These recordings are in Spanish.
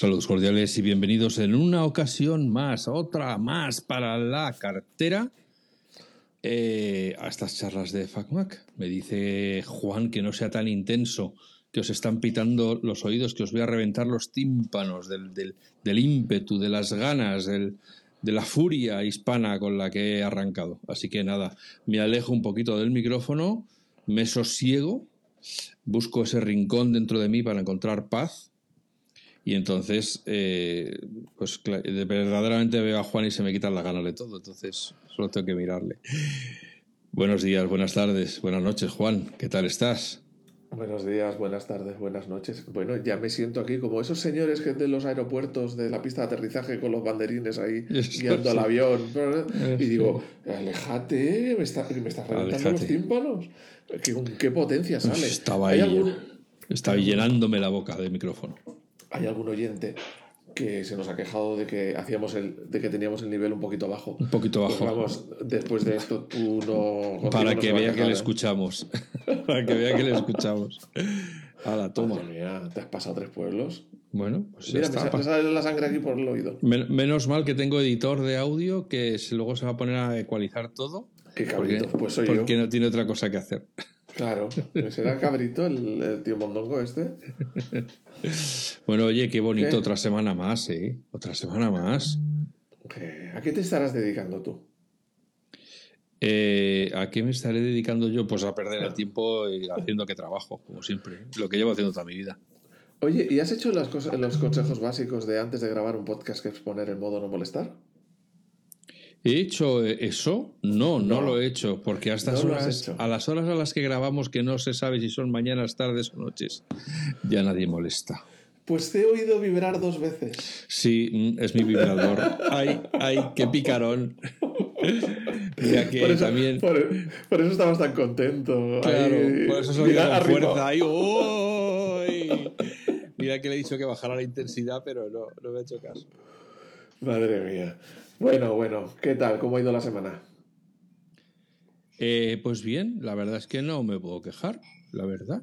Saludos cordiales y bienvenidos en una ocasión más, otra más para la cartera eh, a estas charlas de FacMac. Me dice Juan que no sea tan intenso, que os están pitando los oídos, que os voy a reventar los tímpanos del, del, del ímpetu, de las ganas, del, de la furia hispana con la que he arrancado. Así que nada, me alejo un poquito del micrófono, me sosiego, busco ese rincón dentro de mí para encontrar paz. Y entonces, eh, pues verdaderamente veo a Juan y se me quitan las ganas de todo. Entonces, solo tengo que mirarle. Buenos días, buenas tardes, buenas noches, Juan. ¿Qué tal estás? Buenos días, buenas tardes, buenas noches. Bueno, ya me siento aquí como esos señores que de los aeropuertos, de la pista de aterrizaje con los banderines ahí guiando al avión. Y digo, aléjate, me, está, me estás reventando los tímpanos. ¿Qué, ¿Qué, potencia sale? Estaba ahí. Algún... Estaba llenándome la boca del micrófono. Hay algún oyente que se nos ha quejado de que hacíamos el, de que teníamos el nivel un poquito bajo. Un poquito bajo. Pues vamos, después de esto tú no. Para que vea que le escuchamos. Para que vea que le escuchamos. A la toma. Madre mía, ¿te has pasado tres pueblos? Bueno, pues Mira, está. me sale la sangre aquí por el oído. Men menos mal que tengo editor de audio que luego se va a poner a ecualizar todo. Qué cabrito, porque, pues soy porque yo. no tiene otra cosa que hacer. Claro, será cabrito el, el, tío Mondongo este. Bueno, oye, qué bonito, ¿Qué? otra semana más, ¿eh? Otra semana más. ¿A qué te estarás dedicando tú? Eh, ¿A qué me estaré dedicando yo? Pues a perder el tiempo haciendo que trabajo, como siempre. Lo que llevo haciendo toda mi vida. Oye, ¿y has hecho las cosas, los consejos básicos de antes de grabar un podcast que exponer en modo no molestar? ¿He hecho eso? No, no, no, lo he hecho, porque a estas no horas, a las horas a las que grabamos, que no se sabe si son mañanas, tardes o noches, ya nadie molesta. Pues te he oído vibrar dos veces. Sí, es mi vibrador. ¡Ay, ay, qué picarón! Mira que por eso, también. Por, por, eso estabas tan contento. Claro, por eso soy con fuerza. ¡Ay! Mira que le he dicho que bajara la intensidad, pero no, no me ha hecho caso. Madre mía. Bueno, bueno, ¿qué tal? ¿Cómo ha ido la semana? Eh, pues bien, la verdad es que no me puedo quejar, la verdad.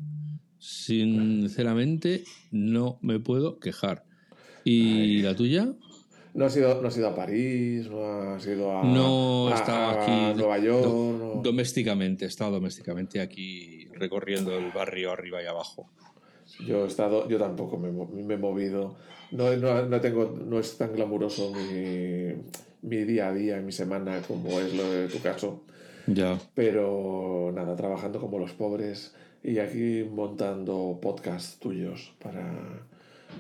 Sinceramente, no me puedo quejar. ¿Y Ay. la tuya? No has, ido, no has ido a París, no has ido a, no, he a, estado a aquí Nueva York. Do, no. Domésticamente, he estado domésticamente aquí recorriendo el barrio arriba y abajo. Yo he estado, yo tampoco me, me he movido. No, no, no, tengo, no es tan glamuroso mi, mi día a día, mi semana, como es lo de tu caso. Ya. Pero nada, trabajando como los pobres y aquí montando podcasts tuyos para,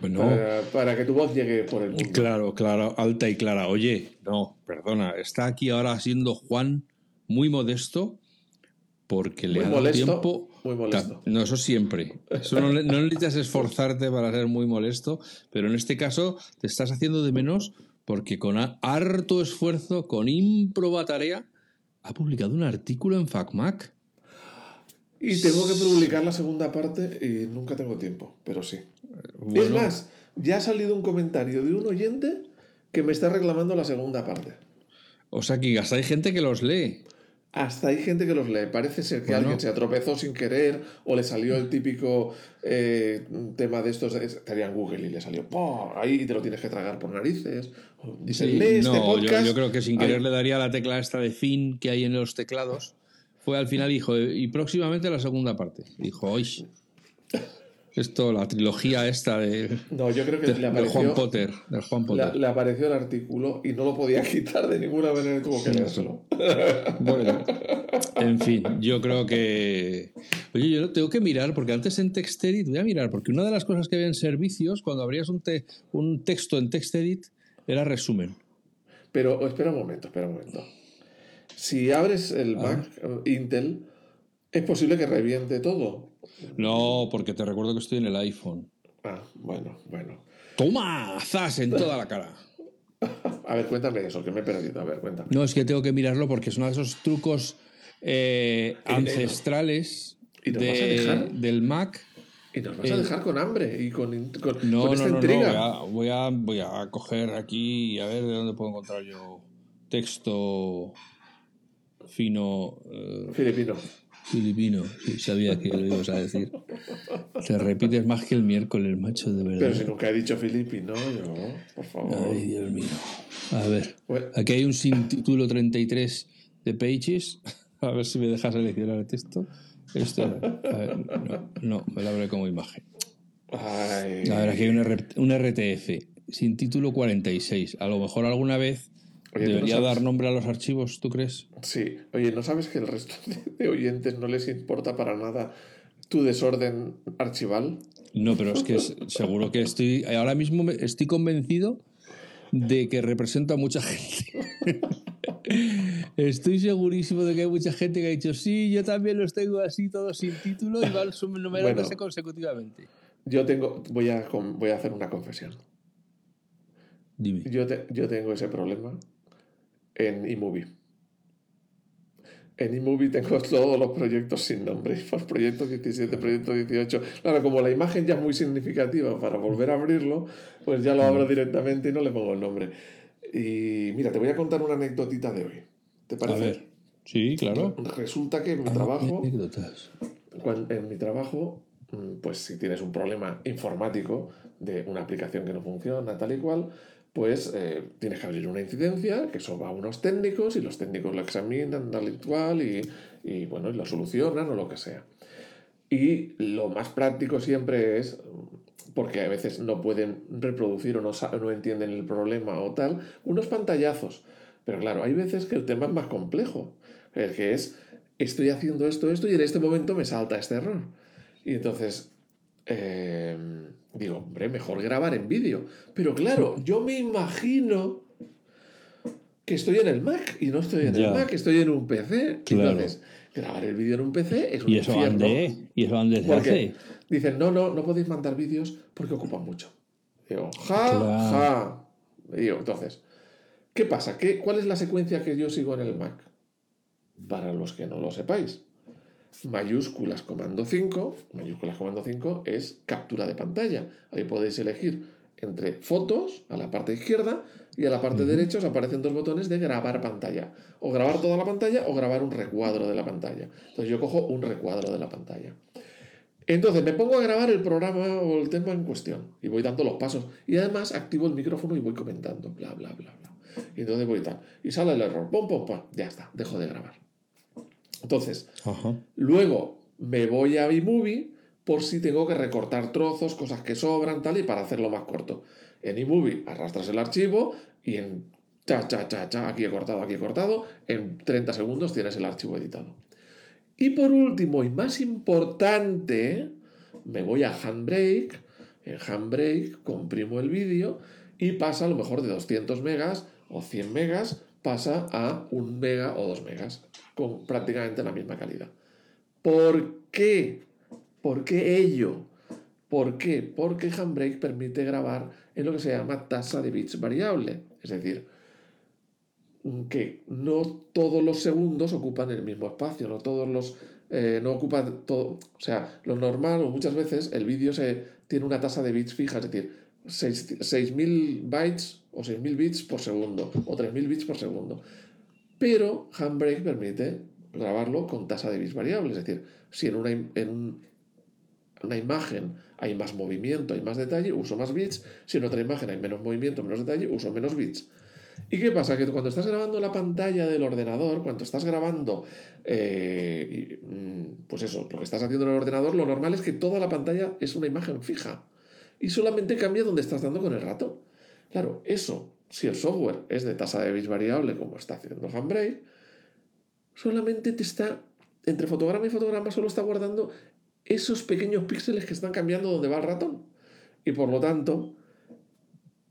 bueno, para, para, que tu voz llegue por el mundo. Claro, claro, alta y clara. Oye, no, perdona, está aquí ahora siendo Juan muy modesto porque muy le ha dado molesto, tiempo. Muy molesto. No, eso siempre. Eso no, no, necesitas esforzarte para ser muy molesto, pero en este caso te estás haciendo de menos porque con harto esfuerzo, con improba tarea, ha publicado un artículo en FacMac. Y tengo que publicar la segunda parte y nunca tengo tiempo, pero sí. Bueno, es más, ya ha salido un comentario de un oyente que me está reclamando la segunda parte. O sea que hasta hay gente que los lee. Hasta hay gente que los lee. Parece ser que bueno. alguien se atropezó sin querer o le salió el típico eh, tema de estos. Estaría en Google y le salió ¡pum! ahí te lo tienes que tragar por narices. Dice, sí, lee no, este podcast. Yo, yo, creo que sin querer Ay. le daría la tecla esta de fin que hay en los teclados. Fue al final, dijo, y próximamente la segunda parte. Dijo, hoy. Esto, la trilogía esta de. No, yo creo que de, le apareció. Juan Potter. Del Juan Potter. Le, le, apareció el artículo y no lo podía quitar de ninguna manera, tuvo que leérselo. Bueno, en fin, yo creo que. Oye, yo tengo que mirar, porque antes en TextEdit, voy a mirar, porque una de las cosas que había en servicios, cuando abrías un, te, un texto en TextEdit, era resumen. Pero espera un momento, espera un momento. Si abres el Ah. Mac Intel, es posible que reviente todo. No, porque te recuerdo que estoy en el iPhone. Ah, bueno, bueno. ¡Toma! ¡Zas! En toda la cara. A ver, cuéntame eso, que me he perdido. A ver, cuéntame. No, es que tengo que mirarlo porque es uno de esos trucos eh, ancestrales ¿Y de, del Mac. Y nos vas a Eh, dejar con hambre y con, con, No, con no, esta no, no, intriga. voy a, voy, a, voy a coger aquí y a ver de dónde puedo encontrar yo texto fino. eh, Filipino. Filipino, sí, sabía que lo ibas a decir. Te repites más que el miércoles, macho, de verdad. Pero si nunca he dicho filipino, yo, por favor. Ay, Dios mío. A ver, aquí hay un sin título 33 de Pages. A ver si me dejas seleccionar el texto. Esto, a ver, no, no, me lo abre como imagen. Ay. A ver, aquí hay un, RTF sin título 46. A lo mejor alguna vez Oye, ¿tú no debería sabes? dar nombre a los archivos, ¿tú crees? Sí, oye, ¿no sabes que el resto de- oyentes no les importa para nada tu desorden archival? No, pero es que es- seguro que estoy. Ahora mismo me- estoy convencido de que represento a mucha gente. Estoy segurísimo de que hay mucha gente que ha dicho, sí, yo también los tengo así, todos sin título y van numerándose Bueno. consecutivamente. Yo tengo, voy a, voy a hacer una confesión. Dime. Yo, te- yo tengo ese problema en eMovie. En eMovie tengo todos los proyectos sin nombre. Los proyectos 17, proyecto 18. Claro, como la imagen ya es muy significativa para volver a abrirlo, pues ya lo abro directamente y no le pongo el nombre. Y mira, te voy a contar una anécdotita de hoy. ¿Te A parece? ver. Sí, claro. Resulta que en mi Ah, trabajo, Anécdotas. en mi trabajo, mm, pues si tienes un problema informático de una aplicación que no funciona, tal y cual, pues eh, tienes que abrir una incidencia, que eso va a unos técnicos y los técnicos lo examinan tal y cual y, y, bueno, y lo solucionan o lo que sea. Y lo más práctico siempre es, porque a veces no pueden reproducir o no, no entienden el problema o tal, unos pantallazos. Pero claro, hay veces que el tema es más complejo, el que es, estoy haciendo esto, esto y en este momento me salta este error. Y entonces, eh, digo, hombre, mejor grabar en vídeo. Pero claro, yo me imagino que estoy en el Mac y no estoy en Ya. el Mac, estoy en un PC. Claro. Entonces, grabar el vídeo en un PC es un ¿Y eso infierno. ¿Y eso dónde se hace? dicen, no, no, no podéis mandar vídeos porque ocupan mucho. Digo, ja, Claro. ja. Digo, entonces, ¿qué pasa? ¿Qué, ¿Cuál es la secuencia que yo sigo en el Mac? Para los que no lo sepáis. Mayúsculas comando 5, mayúsculas comando 5 es captura de pantalla. Ahí podéis elegir entre fotos a la parte izquierda y a la parte derecha os aparecen dos botones de grabar pantalla. O grabar toda la pantalla o grabar un recuadro de la pantalla. Entonces yo cojo un recuadro de la pantalla. Entonces me pongo a grabar el programa o el tema en cuestión y voy dando los pasos. Y además activo el micrófono y voy comentando, bla, bla, bla, bla. Y entonces voy tal. Y sale el error, pum, pum, pum, ya está, dejo de grabar. Entonces, Ajá. luego me voy a iMovie por si tengo que recortar trozos, cosas que sobran, tal, y para hacerlo más corto. En iMovie arrastras el archivo y en cha, cha, cha, cha, aquí he cortado, aquí he cortado, en 30 segundos tienes el archivo editado. Y por último, y más importante, me voy a Handbrake. En Handbrake comprimo el vídeo y pasa a lo mejor de 200 megas o 100 megas, pasa a 1 mega o 2 megas, con prácticamente la misma calidad. ¿Por qué? ¿Por qué ello? ¿Por qué? Porque Handbrake permite grabar en lo que se llama tasa de bits variable. Es decir, que no todos los segundos ocupan el mismo espacio, no todos los eh, no ocupan todo, o sea, lo normal o muchas veces el vídeo se tiene una tasa de bits fija, es decir, seis- 6000 bytes o 6000 bits por segundo o 3000 bits por segundo. Pero Handbrake permite grabarlo con tasa de bits variable, es decir, si en una, en un- una imagen hay más movimiento, hay más detalle, uso más bits, si en otra imagen hay menos movimiento, menos detalle, uso menos bits. ¿Y qué pasa? Que cuando estás grabando la pantalla del ordenador, cuando estás grabando, eh, mm, pues eso, lo que estás haciendo en el ordenador, lo normal es que toda la pantalla es una imagen fija y solamente cambia donde estás dando con el ratón. Claro, eso, si el software es de tasa de bits variable, como está haciendo Handbrake, solamente te está, entre fotograma y fotograma, solo está guardando esos pequeños píxeles que están cambiando donde va el ratón. Y por lo tanto,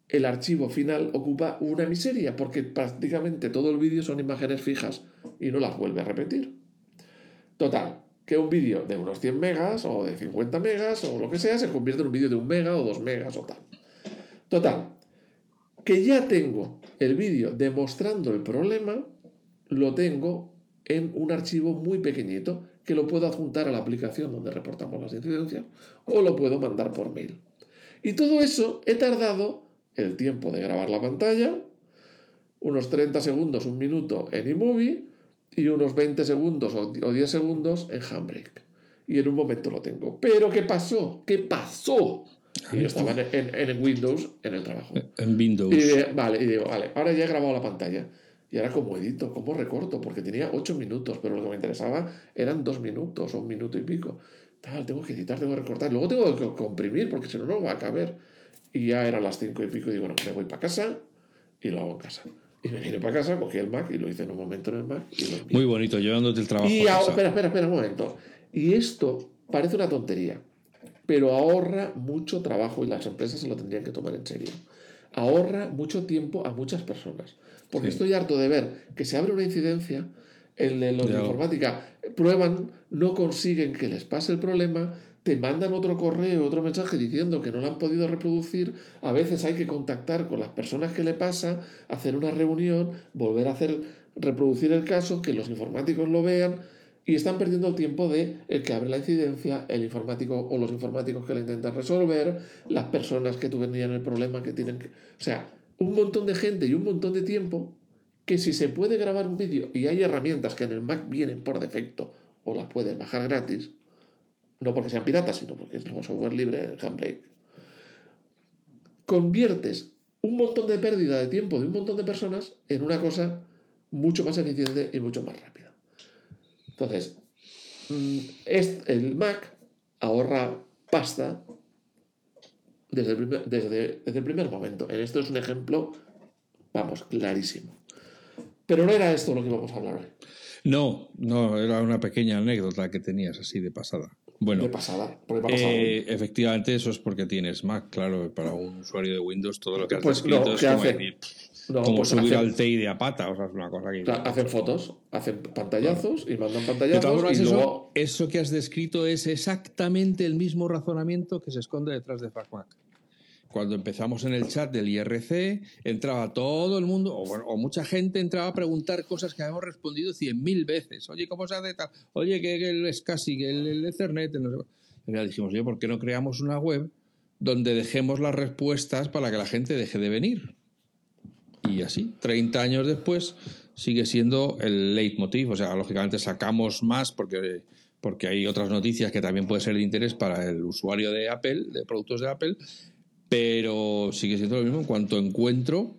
el archivo final ocupa una miseria, porque prácticamente todo el vídeo son imágenes fijas y no las vuelve a repetir. Total, que un vídeo de unos 100 megas o de 50 megas o lo que sea se convierte en un vídeo de un mega o dos megas o tal. Total, que ya tengo el vídeo demostrando el problema, lo tengo en un archivo muy pequeñito que lo puedo adjuntar a la aplicación donde reportamos las incidencias o lo puedo mandar por mail. Y todo eso he tardado el tiempo de grabar la pantalla, unos 30 segundos, un minuto en iMovie y unos 20 segundos o 10 segundos en Handbrake. Y en un momento lo tengo. Pero ¿qué pasó? ¿Qué pasó? Y yo estaba en, en, Windows en el trabajo. En Windows. Y, vale, y digo, vale, ahora ya he grabado la pantalla. Y ahora cómo edito, cómo recorto, porque tenía 8 minutos, pero lo que me interesaba eran 2 minutos o un minuto y pico. Tal, tengo que editar, tengo que recortar. Luego tengo que comprimir, porque si no, no va a caber. Y ya eran las 5 y pico y digo, bueno, me voy para casa y lo hago en casa. Y me vine para casa, cogí el Mac y lo hice en un momento en el Mac. Muy bonito, llevándote el trabajo. Y ahora, espera, espera, espera un momento. Y esto parece una tontería, pero ahorra mucho trabajo y las empresas se lo tendrían que tomar en serio. Ahorra mucho tiempo a muchas personas. Porque estoy harto de ver que se abre una incidencia, de los de informática prueban, no consiguen que les pase el problema, te mandan otro correo, otro mensaje diciendo que no lo han podido reproducir, a veces hay que contactar con las personas que le pasa, hacer una reunión, volver a hacer reproducir el caso, que los informáticos lo vean y están perdiendo el tiempo de el que abre la incidencia, el informático o los informáticos que la intentan resolver, las personas que tuvieron el problema que tienen que... O sea, un montón de gente y un montón de tiempo que si se puede grabar un vídeo y hay herramientas que en el Mac vienen por defecto o las puedes bajar gratis, no porque sean piratas, sino porque es un software libre, el Handbrake, conviertes un montón de pérdida de tiempo de un montón de personas en una cosa mucho más eficiente y mucho más rápida. Entonces, mm, el Mac ahorra pasta desde el, primer, desde, desde el primer momento. En esto es un ejemplo, vamos, clarísimo. Pero no era esto lo que íbamos a hablar hoy. No, no, era una pequeña anécdota que tenías así de pasada. Bueno, de pasada. Eh, efectivamente, eso es porque tienes Mac, claro, para un usuario de Windows todo lo que has pues descrito es como, pues subir al TI de a pata, o sea, es una cosa que... hacen fotos, hacen pantallazos y mandan pantallazos y eso, luego... Eso que has descrito es exactamente el mismo razonamiento que se esconde detrás de FacMac cuando empezamos en el chat del IRC, entraba todo el mundo, o, mucha gente entraba a preguntar cosas que habíamos respondido cien mil veces. Oye, ¿cómo se hace tal? Oye, que, el SCSI, que el, Ethernet. Y ya dijimos, oye, ¿por qué no creamos una web donde dejemos las respuestas para que la gente deje de venir? Y así, 30 años después, sigue siendo el leitmotiv. O sea, lógicamente sacamos más porque porque hay otras noticias que también pueden ser de interés para el usuario de Apple, de productos de Apple, pero sigue siendo lo mismo en cuanto encuentro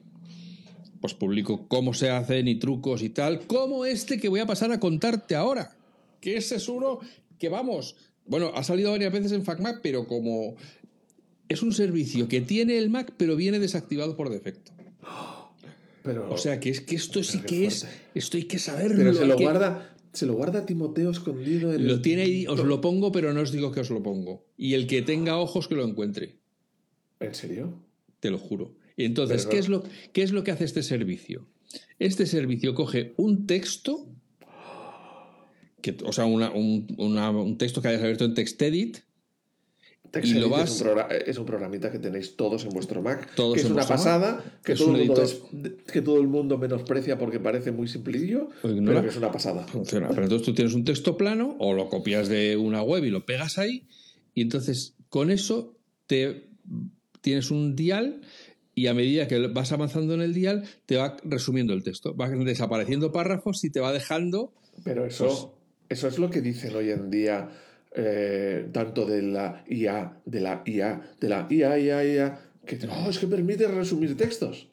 pues publico cómo se hacen y trucos y tal, como este que voy a pasar a contarte ahora, que ese es uno que vamos, bueno, ha salido varias veces en FacMac, pero como es un servicio que tiene el Mac, pero viene desactivado por defecto. Pero, o sea, que es que esto sí que es, esto hay que saberlo. Pero se lo guarda, se lo guarda Timoteo escondido en Lo tiene ahí, os lo pongo, pero no os digo que os lo pongo. Y el que tenga ojos que lo encuentre. ¿En serio? Te lo juro. Y entonces, ¿qué, es lo, ¿qué es lo que hace este servicio? Este servicio coge un texto, que, o sea, un, texto que hayas abierto en TextEdit, y lo vas... es, un programita que tenéis todos en vuestro Mac, que es una pasada, que todo, el mundo que todo el mundo menosprecia porque parece muy simplillo, pero que es una pasada. Funciona. Pero entonces tú tienes un texto plano o lo copias de una web y lo pegas ahí, y entonces con eso te tienes un dial y a medida que vas avanzando en el dial te va resumiendo el texto. Van desapareciendo párrafos y te va dejando... Pero eso, pues, eso es lo que dicen hoy en día eh, tanto de la IA, de la IA, de la IA, IA, IA, que oh, es que permite resumir textos.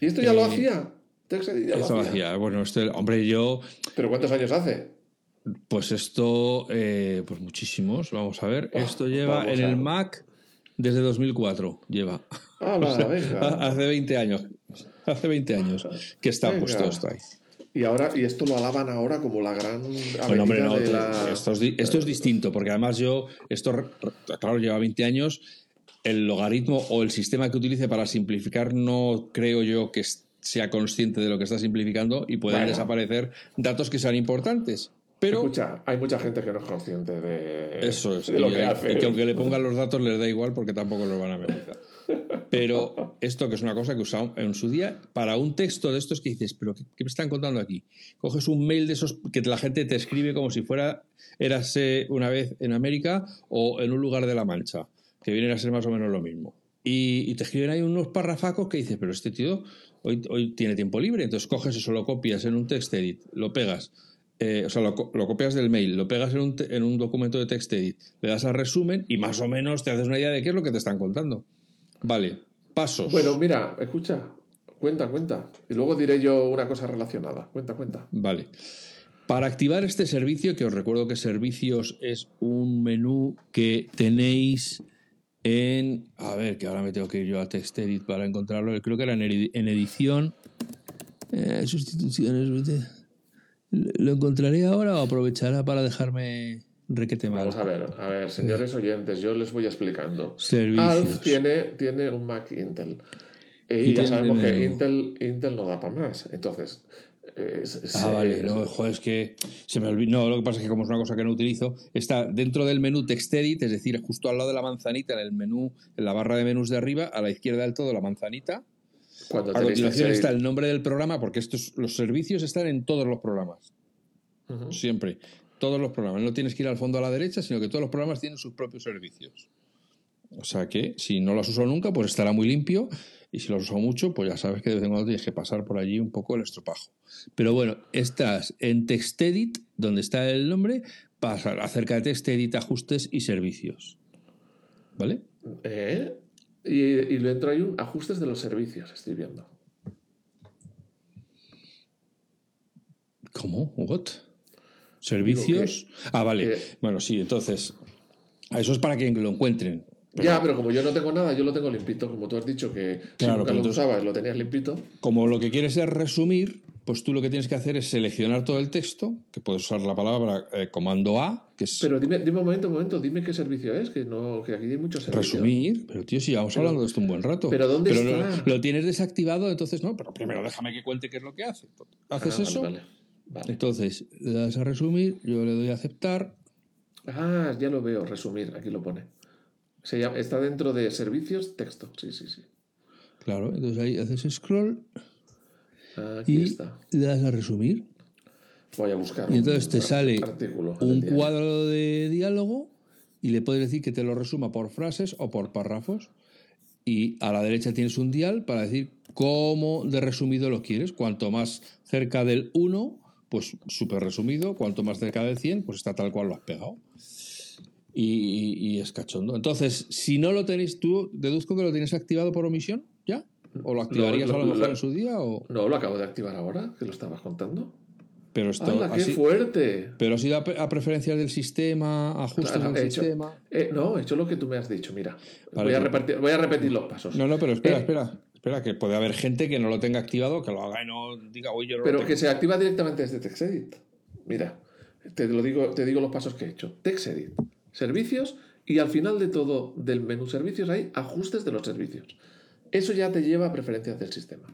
Y esto ya lo eh, hacía. Ya lo hacía. Bueno, este, hombre, yo... ¿Pero cuántos años hace? Pues esto, eh, pues muchísimos. Vamos a ver. Oh, esto lleva en el Mac desde 2004 lleva. Ah, Hace 20 años. Hace 20 años que está puesto esto ahí. Y ahora, y esto lo alaban ahora como la gran bueno, hombre, no, esto, es, esto, es, distinto, porque además yo, esto, claro, lleva 20 años, el logaritmo o el sistema que utilice para simplificar no creo yo que sea consciente de lo que está simplificando y pueden desaparecer datos que sean importantes. Pero, Escucha, hay mucha gente que no es consciente de, eso es, lo que hace. Y que aunque le pongan los datos les da igual porque tampoco los van a ver. Pero esto que es una cosa que usamos en su día para un texto de estos que dices, pero ¿qué, me están contando aquí? Coges un mail de esos que la gente te escribe como si fuera, érase una vez en América o en un lugar de la Mancha, que vienen a ser más o menos lo mismo. Y, te escriben ahí unos parrafacos que dices, pero este tío hoy, hoy tiene tiempo libre, entonces coges eso, lo copias en un text edit, lo pegas, eh, o sea, lo, lo, copias del mail, lo pegas en un, en un documento de text edit, le das al resumen y más o menos te haces una idea de qué es lo que te están contando. Vale, pasos. Bueno, mira, escucha, cuenta, cuenta. Y luego diré yo una cosa relacionada. Cuenta, cuenta. Vale. Para activar este servicio, que os recuerdo que servicios es un menú que tenéis en. A ver, que ahora me tengo que ir yo a TextEdit para encontrarlo. Creo que era en, edición. Eh, sustituciones. ¿Lo encontraré ahora o aprovechará para dejarme requete mal? Vamos a ver, a ver, señores oyentes, yo les voy explicando. Servicios. Alf tiene, tiene un Mac Intel. Y, ya sabemos que Intel, Intel no da para más. Entonces, ah, vale, no, joder, es que se me olvidó. No, lo que pasa es que como es una cosa que no utilizo, está dentro del menú TextEdit, es decir, justo al lado de la manzanita, en el menú, en la barra de menús de arriba, a la izquierda del todo, la manzanita. Cuando a continuación está el nombre del programa, porque estos, los servicios están en todos los programas. Siempre. Todos los programas. No tienes que ir al fondo a la derecha, sino que todos los programas tienen sus propios servicios. O sea que si no los uso nunca, pues estará muy limpio. Y si los uso mucho, pues ya sabes que de vez en cuando tienes que pasar por allí un poco el estropajo. Pero bueno, estás en TextEdit, donde está el nombre, acerca de TextEdit, ajustes y servicios. ¿Vale? ¿Eh? Y, y dentro hay un ajustes de los servicios, estoy viendo. ¿Cómo? ¿What? ¿Servicios? ah, vale. bueno, sí, entonces. Eso es para que lo encuentren. ya, pero como yo no tengo nada, yo lo tengo limpito. Como tú has dicho que si nunca lo usabas, lo tenías limpito. Como lo que quieres es resumir, pues tú lo que tienes que hacer es seleccionar todo el texto, que puedes usar la palabra eh, comando A, que es... Pero dime, dime un momento, un momento, dime qué servicio es, que, no, que aquí hay muchos servicios. Resumir, pero tío, si vamos hablando de esto un buen rato. Pero ¿dónde está? Lo, tienes desactivado, entonces no, pero primero déjame que cuente qué es lo que hace. Haces ah, eso, entonces le das a resumir, yo le doy a aceptar. Ah, ya lo veo, resumir, aquí lo pone. Se llama, está dentro de servicios, texto, sí, sí, sí. Claro, entonces ahí haces scroll y le das a resumir. Voy a buscar. Y entonces te sale un cuadro de diálogo y le puedes decir que te lo resuma por frases o por párrafos. Y a la derecha tienes un dial para decir cómo de resumido lo quieres. Cuanto más cerca del 1, pues súper resumido. Cuanto más cerca del 100, pues está tal cual lo has pegado. Y, y, es cachondo. Entonces, si no lo tenéis, tú deduzco que lo tienes activado por omisión, ¿ya? ¿O lo activarías a lo mejor en su día? O... No, lo acabo de activar ahora, que lo estabas contando. Pero esto, ¡Qué fuerte! Pero has ido a, preferencias del sistema, ajustes del sistema. Eh, no, he hecho lo que tú me has dicho. Mira, voy, a repetir, voy a repetir los pasos. No, no, pero espera, eh, espera. Espera, que puede haber gente que no lo tenga activado, que lo haga y no diga, oye, yo no Pero que se activa directamente desde TextEdit. Mira, te, lo digo, te digo los pasos que he hecho. TextEdit, servicios y al final de todo del menú servicios hay ajustes de los servicios. Eso ya te lleva a preferencias del sistema.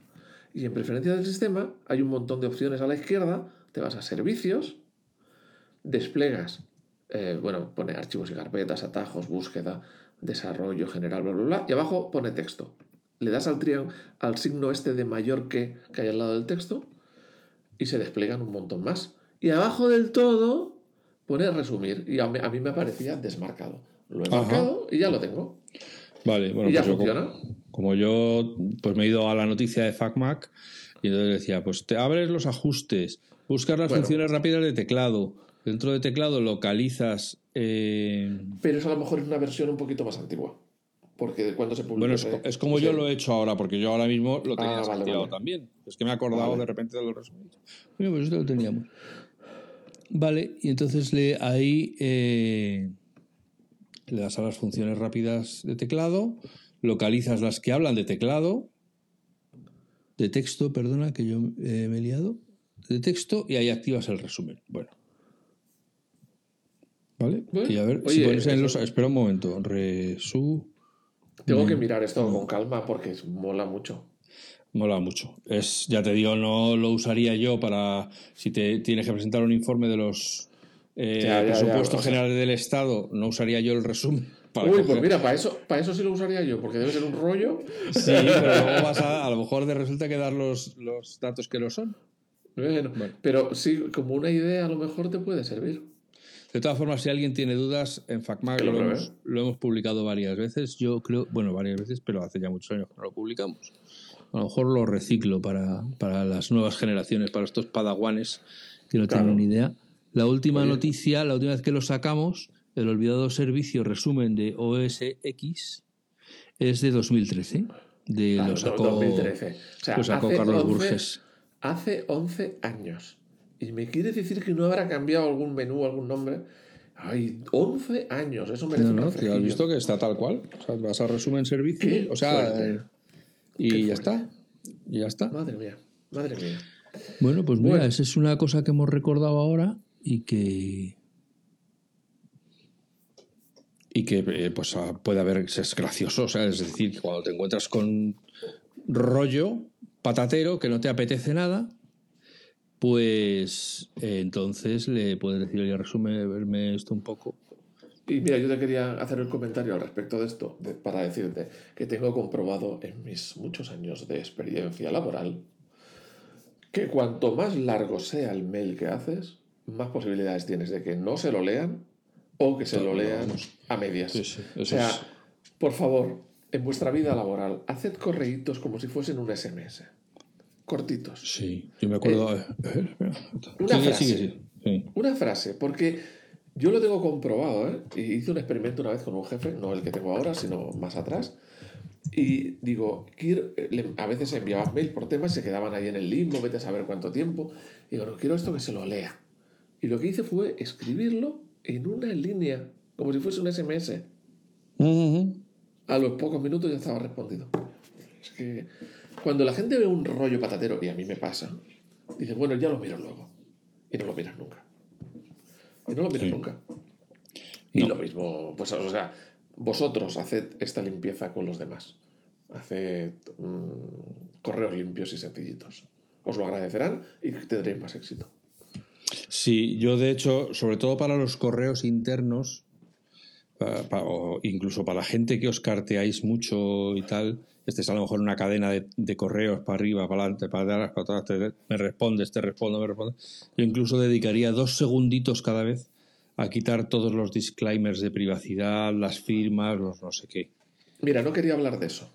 Y en preferencias del sistema hay un montón de opciones a la izquierda, te vas a servicios, desplegas, eh, bueno, pone archivos y carpetas, atajos, búsqueda, desarrollo general, bla, bla, bla, y abajo pone texto. Le das al, al signo este de mayor que que hay al lado del texto y se desplegan un montón más. Y abajo del todo pone resumir y a mí, me parecía desmarcado. Lo he marcado y ya lo tengo. Vale, bueno, y ya pues funciona. Como, yo pues me he ido a la noticia de FacMac y entonces decía, pues te abres los ajustes, buscas las funciones rápidas de teclado, dentro de teclado localizas... Eh, Pero eso a lo mejor es una versión un poquito más antigua. Porque cuando se publicó... Bueno, es, como yo lo he hecho ahora, porque yo ahora mismo lo tenía ah, también. Es que me he acordado de repente de los resúmenes. Bueno, pues esto lo teníamos. Vale, y entonces le, ahí... Eh, le das a las funciones rápidas de teclado, localizas las que hablan de teclado, de texto, perdona, que yo eh, me he liado, de texto y ahí activas el resumen. Bueno. ¿Vale? y a ver, si pones en los... Espera un momento. Resu... Tengo que mirar esto con calma porque mola mucho. Mola mucho. Es, ya te digo, no lo usaría yo para si te tienes que presentar un informe de los eh, presupuesto general del Estado, no usaría yo el resumen. Uy, pues mira, para eso, para eso sí lo usaría yo, porque debe ser un rollo. Sí, pero luego vas a, a lo mejor de resulta que dar los, los datos que lo son. Bueno, pero sí, como una idea a lo mejor te puede servir. De todas formas, si alguien tiene dudas, en FacMag lo, hemos, lo, hemos, publicado varias veces. Yo creo, bueno, varias veces, pero hace ya muchos años que no lo publicamos. a lo mejor lo reciclo para, para las nuevas generaciones, para estos padaguanes que no tienen ni idea. La última noticia, la última vez que lo sacamos, el olvidado servicio resumen de OS X es de 2013. De lo sacó, 2013. O sea, lo sacó Carlos Burges. Hace 11 años. Y me quiere decir que no habrá cambiado algún menú, algún nombre. Ay, 11 años, eso merece no, no, un has visto que está tal cual. O sea, vas a resumen servicio, o sea, eh, y ya está. Y ya está. Madre mía, madre mía. Bueno, pues mira, esa es una cosa que hemos recordado ahora y que y que eh, pues ah, puede haber es gracioso, o sea, es decir, cuando te encuentras con rollo patatero que no te apetece nada, pues eh, entonces le puedes decir, oye, resume, verme esto un poco. Y mira, yo te quería hacer el comentario al respecto de esto, para decirte que tengo comprobado en mis muchos años de experiencia laboral que cuanto más largo sea el mail que haces, más posibilidades tienes de que no se lo lean o que se lo lean a medias. o sea, por favor, en vuestra vida laboral, haced correitos como si fuesen un SMS. Cortitos. Sí, yo me acuerdo. Eh, eh, una frase. Una frase, porque yo lo tengo comprobado, ¿eh? hice un experimento una vez con un jefe, no el que tengo ahora, sino más atrás. Y digo, eh, a veces enviabas mail por temas, se quedaban ahí en el limbo, vete a saber cuánto tiempo. Y digo, no quiero esto que se lo lea. Y lo que hice fue escribirlo en una línea, como si fuese un SMS. A los pocos minutos ya estaba respondido. Es que cuando la gente ve un rollo patatero, y a mí me pasa, dice, bueno, ya lo miro luego. Y no lo miras nunca. Y no lo miras nunca. Y lo mismo, pues, o sea, vosotros haced esta limpieza con los demás. Haced mm, correos limpios y sencillitos. Os lo agradecerán y tendréis más éxito. Sí, yo de hecho, sobre todo para los correos internos, o incluso para la gente que os carteáis mucho y tal, este es a lo mejor una cadena de, correos para arriba, para adelante, para atrás, para atrás, me respondes, te respondo, me responde. Yo incluso dedicaría dos segunditos cada vez a quitar todos los disclaimers de privacidad, las firmas, los no sé qué. Mira, no quería hablar de eso.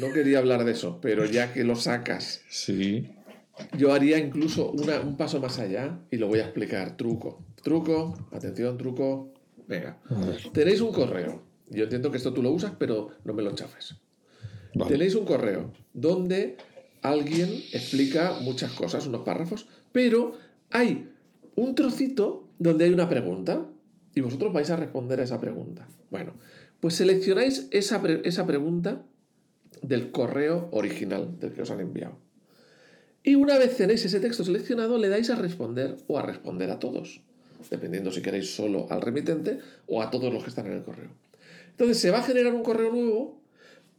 No quería hablar de eso, pero ya que lo sacas. Sí. Yo haría incluso un paso más allá y lo voy a explicar. Truco. Truco, atención, truco. Venga. Tenéis un correo. Yo entiendo que esto tú lo usas, pero no me lo chafes. Tenéis un correo donde alguien explica muchas cosas, unos párrafos, pero hay un trocito donde hay una pregunta y vosotros vais a responder a esa pregunta. Bueno, pues seleccionáis esa, esa pregunta del correo original del que os han enviado. Y una vez tenéis ese texto seleccionado, le dais a responder o a responder a todos, dependiendo si queréis solo al remitente o a todos los que están en el correo. Entonces se va a generar un correo nuevo,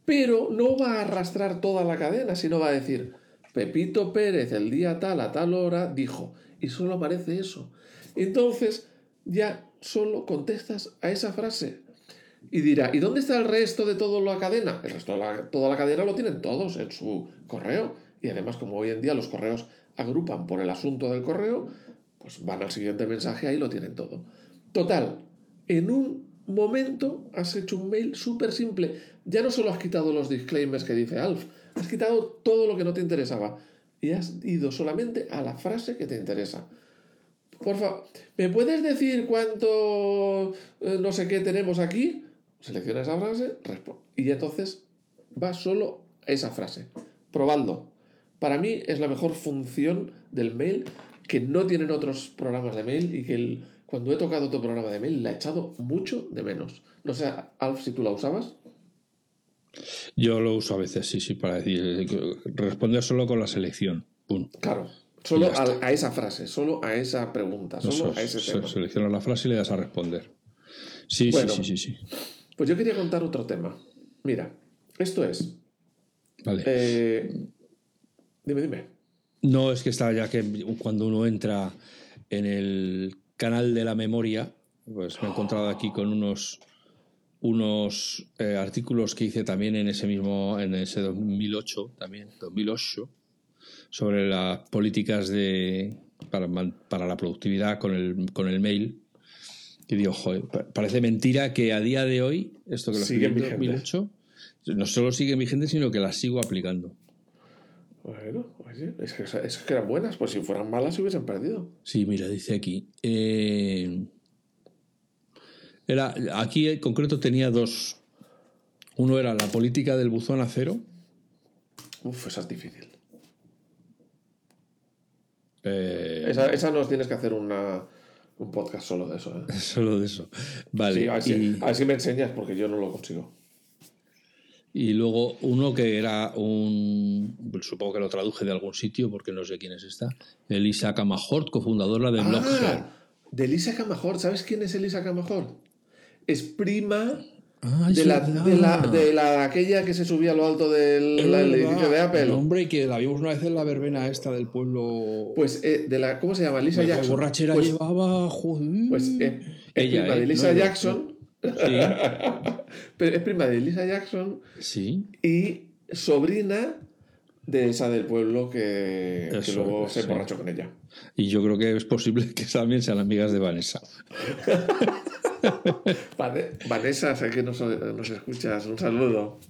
pero no va a arrastrar toda la cadena, sino va a decir, Pepito Pérez el día tal a tal hora dijo, y solo aparece eso. Entonces ya solo contestas a esa frase. Y dirá, ¿y dónde está el resto de toda la cadena? El resto de toda la cadena lo tienen todos en su correo. Y además, como hoy en día los correos agrupan por el asunto del correo, pues van al siguiente mensaje, ahí lo tienen todo. Total, en un momento has hecho un mail súper simple. Ya no solo has quitado los disclaimers que dice Alf, has quitado todo lo que no te interesaba y has ido solamente a la frase que te interesa. Por favor, ¿me puedes decir cuánto eh, no sé qué tenemos aquí? Selecciona esa frase y entonces va solo a esa frase. Probando. Para mí es la mejor función del mail que no tienen otros programas de mail y que cuando he tocado otro programa de mail la he echado mucho de menos. No sé, Alf, si tú la usabas. Yo lo uso a veces, sí, sí, para decir, responder solo con la selección. Claro, solo a, esa frase, solo a esa pregunta, solo a ese tema. Seleccionas la frase y le das a responder. Sí, sí, sí, sí, sí. Pues yo quería contar otro tema. Mira, esto es. Vale. Eh, Dime, dime. No, es que está ya que cuando uno entra en el canal de la memoria, pues me he encontrado aquí con unos unos eh, artículos que hice también en ese mismo en ese 2008 también 2008 sobre las políticas de para, para la productividad con el con el mail. Y digo joder, parece mentira que a día de hoy esto que lo sigue en 2008 no solo sigue vigente sino que las sigo aplicando Bueno, oye, es que, es que eran buenas, pues si fueran malas se hubiesen perdido. Sí, mira, dice aquí. eh, era, aquí en concreto tenía dos. Uno era la política del buzón acero. Uf, esa es difícil. eh, Esa, esa nos tienes que hacer una, un podcast solo de eso. ¿eh? Solo de eso. Vale. Sí, a ver, si, y, a ver si me enseñas, porque yo no lo consigo. Y luego uno que era un. Supongo que lo traduje de algún sitio porque no sé quién es esta. Elisa Camahort, cofundadora de Blogger. Ah, de Elisa Camajor. ¿Sabes quién es Elisa Camajor? Es prima Ah, de la, de, la, de la aquella que se subía a lo alto del la- el edificio de Apple. Hombre, que la vimos una vez en la verbena esta del pueblo. Pues eh, de la, ¿cómo se llama? Lisa Qué Jackson. borrachera pues, llevaba. Joder. pues, eh, es Ella, ¿eh? de Lisa No, no, Jackson. Sí, Pero es prima de Lisa Jackson sí. y sobrina de esa del pueblo que, luego se sí. emborrachó con ella. Y yo creo que es posible que también sean amigas de Vanessa. Vane- Vanessa, sé que nos, nos escuchas. Un saludo.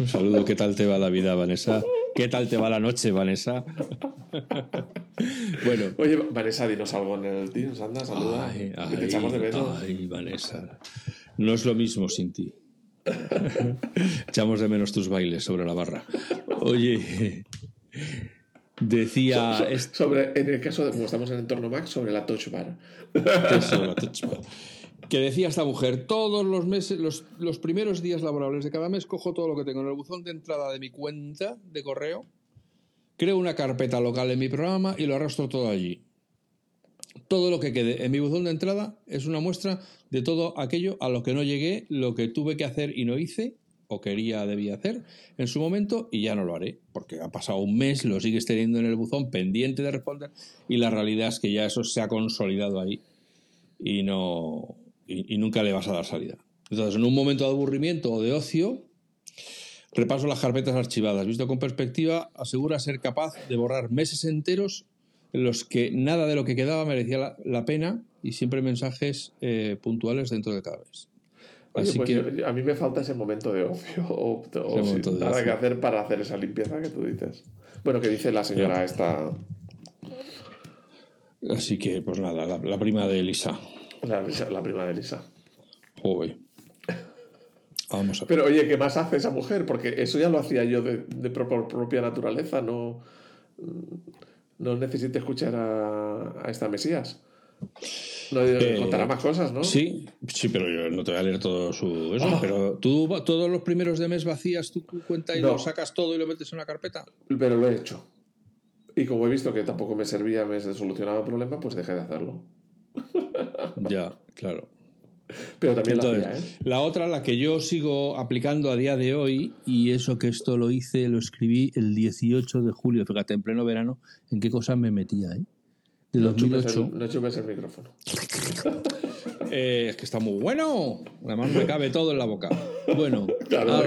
Un saludo, ¿qué tal te va la vida, Vanessa? ¿Qué tal te va la noche, Vanessa? bueno. Oye, Vanessa, dinos algo en el Teams. Anda, saluda. Ay, te echamos de menos. ay, Vanessa. No es lo mismo sin ti. Echamos de menos tus bailes sobre la barra. Oye, decía... este- Sobre, en el caso de, como estamos en entorno Mac, sobre la Touch Bar. Eso, la touch bar. Que decía esta mujer, todos los meses, los, los primeros días laborables de cada mes cojo todo lo que tengo en el buzón de entrada de mi cuenta de correo, creo una carpeta local en mi programa y lo arrastro todo allí. Todo lo que quede en mi buzón de entrada es una muestra de todo aquello a lo que no llegué, lo que tuve que hacer y no hice, o quería, debía hacer, en su momento y ya no lo haré, porque ha pasado un mes, lo sigues teniendo en el buzón pendiente de responder y la realidad es que ya eso se ha consolidado ahí y no y, y nunca le vas a dar salida. Entonces, en un momento de aburrimiento o de ocio, repaso las carpetas archivadas. Visto con perspectiva, asegura ser capaz de borrar meses enteros en los que nada de lo que quedaba merecía la, la pena y siempre mensajes eh, puntuales dentro de cada mes. Oye, Así pues que yo- a mí me falta ese momento de ocio o, de nada ocio. que hacer para hacer esa limpieza que tú dices. Bueno, que dice la señora esta, así que pues nada, la, la prima de Elisa. la, la prima de Lisa. Joder. Vamos a ver. Pero oye, ¿qué más hace esa mujer? Porque eso ya lo hacía yo de, propia naturaleza, no, no necesito escuchar a, a esta Mesías. No, contará más cosas, ¿no? Eh, Sí, sí, pero yo no te voy a leer todo su eso. Ah. Pero tú todos los primeros de mes vacías tu cuenta y No. lo sacas todo y lo metes en una carpeta. Pero lo he hecho. Y como he visto que tampoco me servía, me solucionaba el problema, pues dejé de hacerlo. Ya, claro. Pero también Entonces, hacía, ¿eh? la otra, la que yo sigo aplicando a día de hoy, y eso que esto lo hice, lo escribí el 18 de julio, fíjate, en pleno verano, en qué cosas me metía, ¿eh? De No chupes, 2008. el, no chupes el micrófono. Eh, es que está muy bueno. Además me cabe todo en la boca. Bueno, Claro, de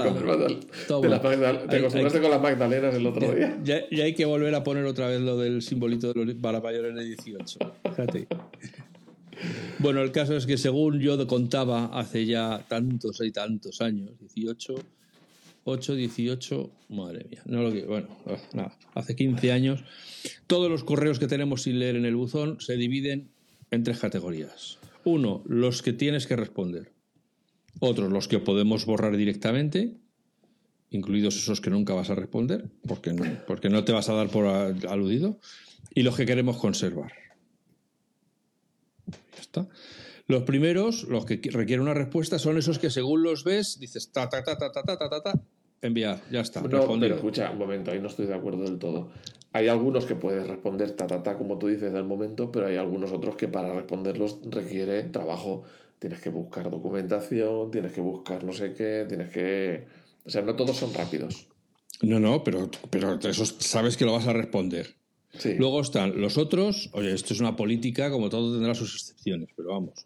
las Magdal- te Hay- acostumbraste hay- con las magdalenas el otro día. Ya, ya hay que volver a poner otra vez lo del simbolito de los barapayones de 18. Fíjate. Bueno, el caso es que según yo contaba hace ya tantos y tantos años, 18, 8, 18, madre mía, no lo que, bueno, nada, hace 15 años, todos los correos que tenemos sin leer en el buzón se dividen en tres categorías. Uno, los que tienes que responder. Otros, los que podemos borrar directamente, incluidos esos que nunca vas a responder, porque no, porque no te vas a dar por aludido, y los que queremos conservar. Ya está. Los primeros, los que qui- requieren una respuesta, son esos que según los ves, dices ta ta ta ta ta ta ta ta, ta enviar, ya está, No, respondido. pero escucha, un momento, ahí no estoy de acuerdo del todo. Hay algunos que puedes responder ta, ta, ta, como tú dices, del momento, pero hay algunos otros que para responderlos requiere trabajo. Tienes que buscar documentación, tienes que buscar no sé qué, tienes que... O sea, no todos son rápidos. No, no, pero, pero eso sabes que lo vas a responder. Sí. Luego están los otros, oye, esto es una política, como todo tendrá sus excepciones, pero vamos.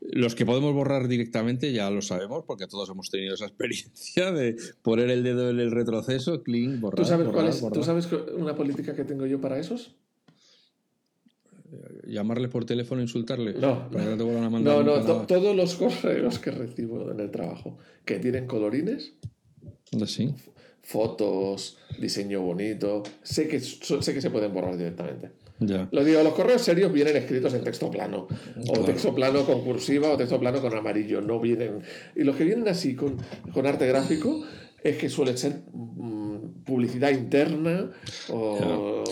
Los que podemos borrar directamente ya lo sabemos, porque todos hemos tenido esa experiencia de poner el dedo en el retroceso, clean, borrar. ¿Tú sabes borrar, cuál es? borrar. ¿Tú sabes una política que tengo yo para esos? Llamarle por teléfono e insultarle. No. Para que no te a mandar No, no, to- todos los correos que recibo en el trabajo que tienen colorines, Sí. Fotos, diseño bonito. Sé que, sé que se pueden borrar directamente. Ya. Lo digo, los correos serios vienen escritos en texto plano, o texto plano con cursiva, o texto plano con amarillo, no vienen. Y los que vienen así con, con arte gráfico es que suelen ser mm, publicidad interna o,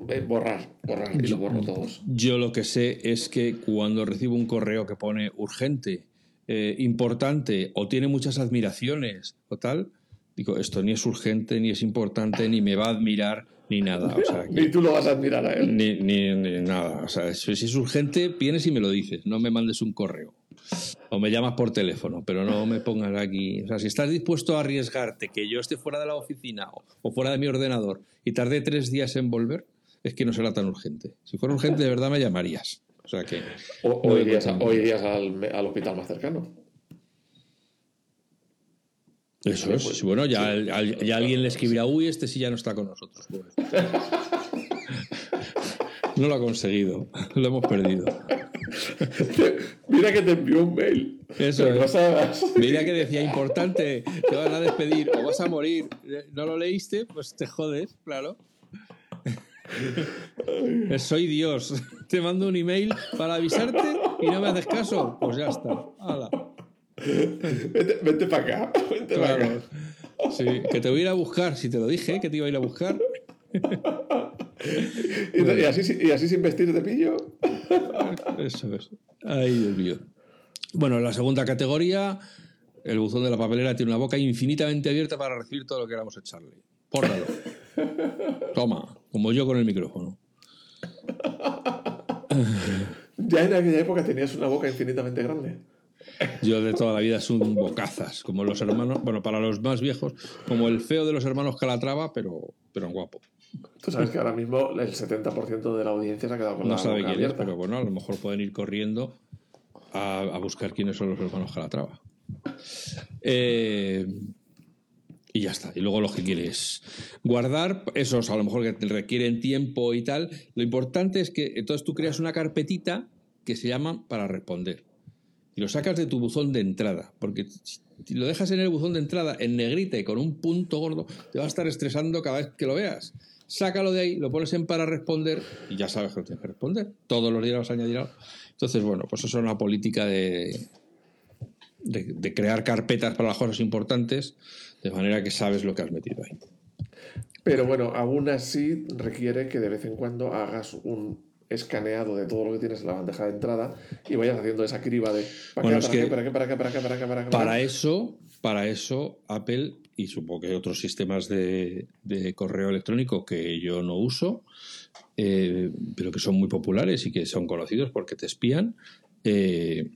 o- eh, borrar, borrar, y lo borro todos. Yo lo que sé es que cuando recibo un correo que pone urgente, eh, importante o tiene muchas admiraciones o tal, digo, esto ni es urgente, ni es importante, ni me va a admirar, ni nada. O sea, que- Ni tú lo vas a admirar a él. ni, ni- ni nada. O sea, si es urgente, vienes y me lo dices, no me mandes un correo. O me llamas por teléfono, pero no me pongas aquí. O sea, si estás dispuesto a arriesgarte que yo esté fuera de la oficina o, o fuera de mi ordenador y tarde tres días en volver, es que no será tan urgente. Si fuera urgente, de verdad me llamarías. O sea que. O, o no me irías, o irías al, al hospital más cercano. Eso es. pues, bueno, ya, al- ya alguien le escribirá, uy, este sí ya no está con nosotros. pobre". No lo ha conseguido. Lo hemos perdido. Mira que te envió un mail. Eso es. Mira que decía importante, te van a despedir o vas a morir. ¿No lo leíste? Pues te jodes, claro. Soy Dios. Te mando un email para avisarte y no me haces caso. Pues ya está. Hala. Vete, vete para acá. Vente para acá. Sí, que te voy a ir a buscar. Si te lo dije, que te iba a ir a buscar. Y, y así, y así sin vestir de pillo. Eso es. Ay, Dios mío. Bueno, la segunda categoría, el buzón de la papelera tiene una boca infinitamente abierta para recibir todo lo que queramos echarle. Pórralo. Toma, como yo con el micrófono. Ya en aquella época tenías una boca infinitamente grande. Yo de toda la vida son bocazas, como los hermanos, bueno, para los más viejos, como el feo de los hermanos Calatrava, pero, pero guapo. Tú sabes que ahora mismo el 70% de la audiencia se ha quedado con No la sabe boca quién es, pero bueno, a lo mejor pueden ir corriendo a, a buscar quiénes son los hermanos Calatrava. Eh, y ya está. Y luego lo que quieres guardar, esos a lo mejor que te requieren tiempo y tal. Lo importante es que entonces tú creas una carpetita que se llama para responder. Y lo sacas de tu buzón de entrada. Porque si lo dejas en el buzón de entrada en negrita y con un punto gordo, te va a estar estresando cada vez que lo veas. Sácalo de ahí, lo pones en para responder y ya sabes que lo tienes que responder. Todos los días vas a añadir algo. Entonces, bueno, pues eso es una política de, de, de crear carpetas para las cosas importantes, de manera que sabes lo que has metido ahí. Pero bueno, aún así requiere que de vez en cuando hagas un escaneado de todo lo que tienes en la bandeja de entrada y vayas haciendo esa criba de para para, para eso, para eso, Apple y supongo que otros sistemas de, de correo electrónico que yo no uso, eh, pero que son muy populares y que son conocidos porque te espían, eh,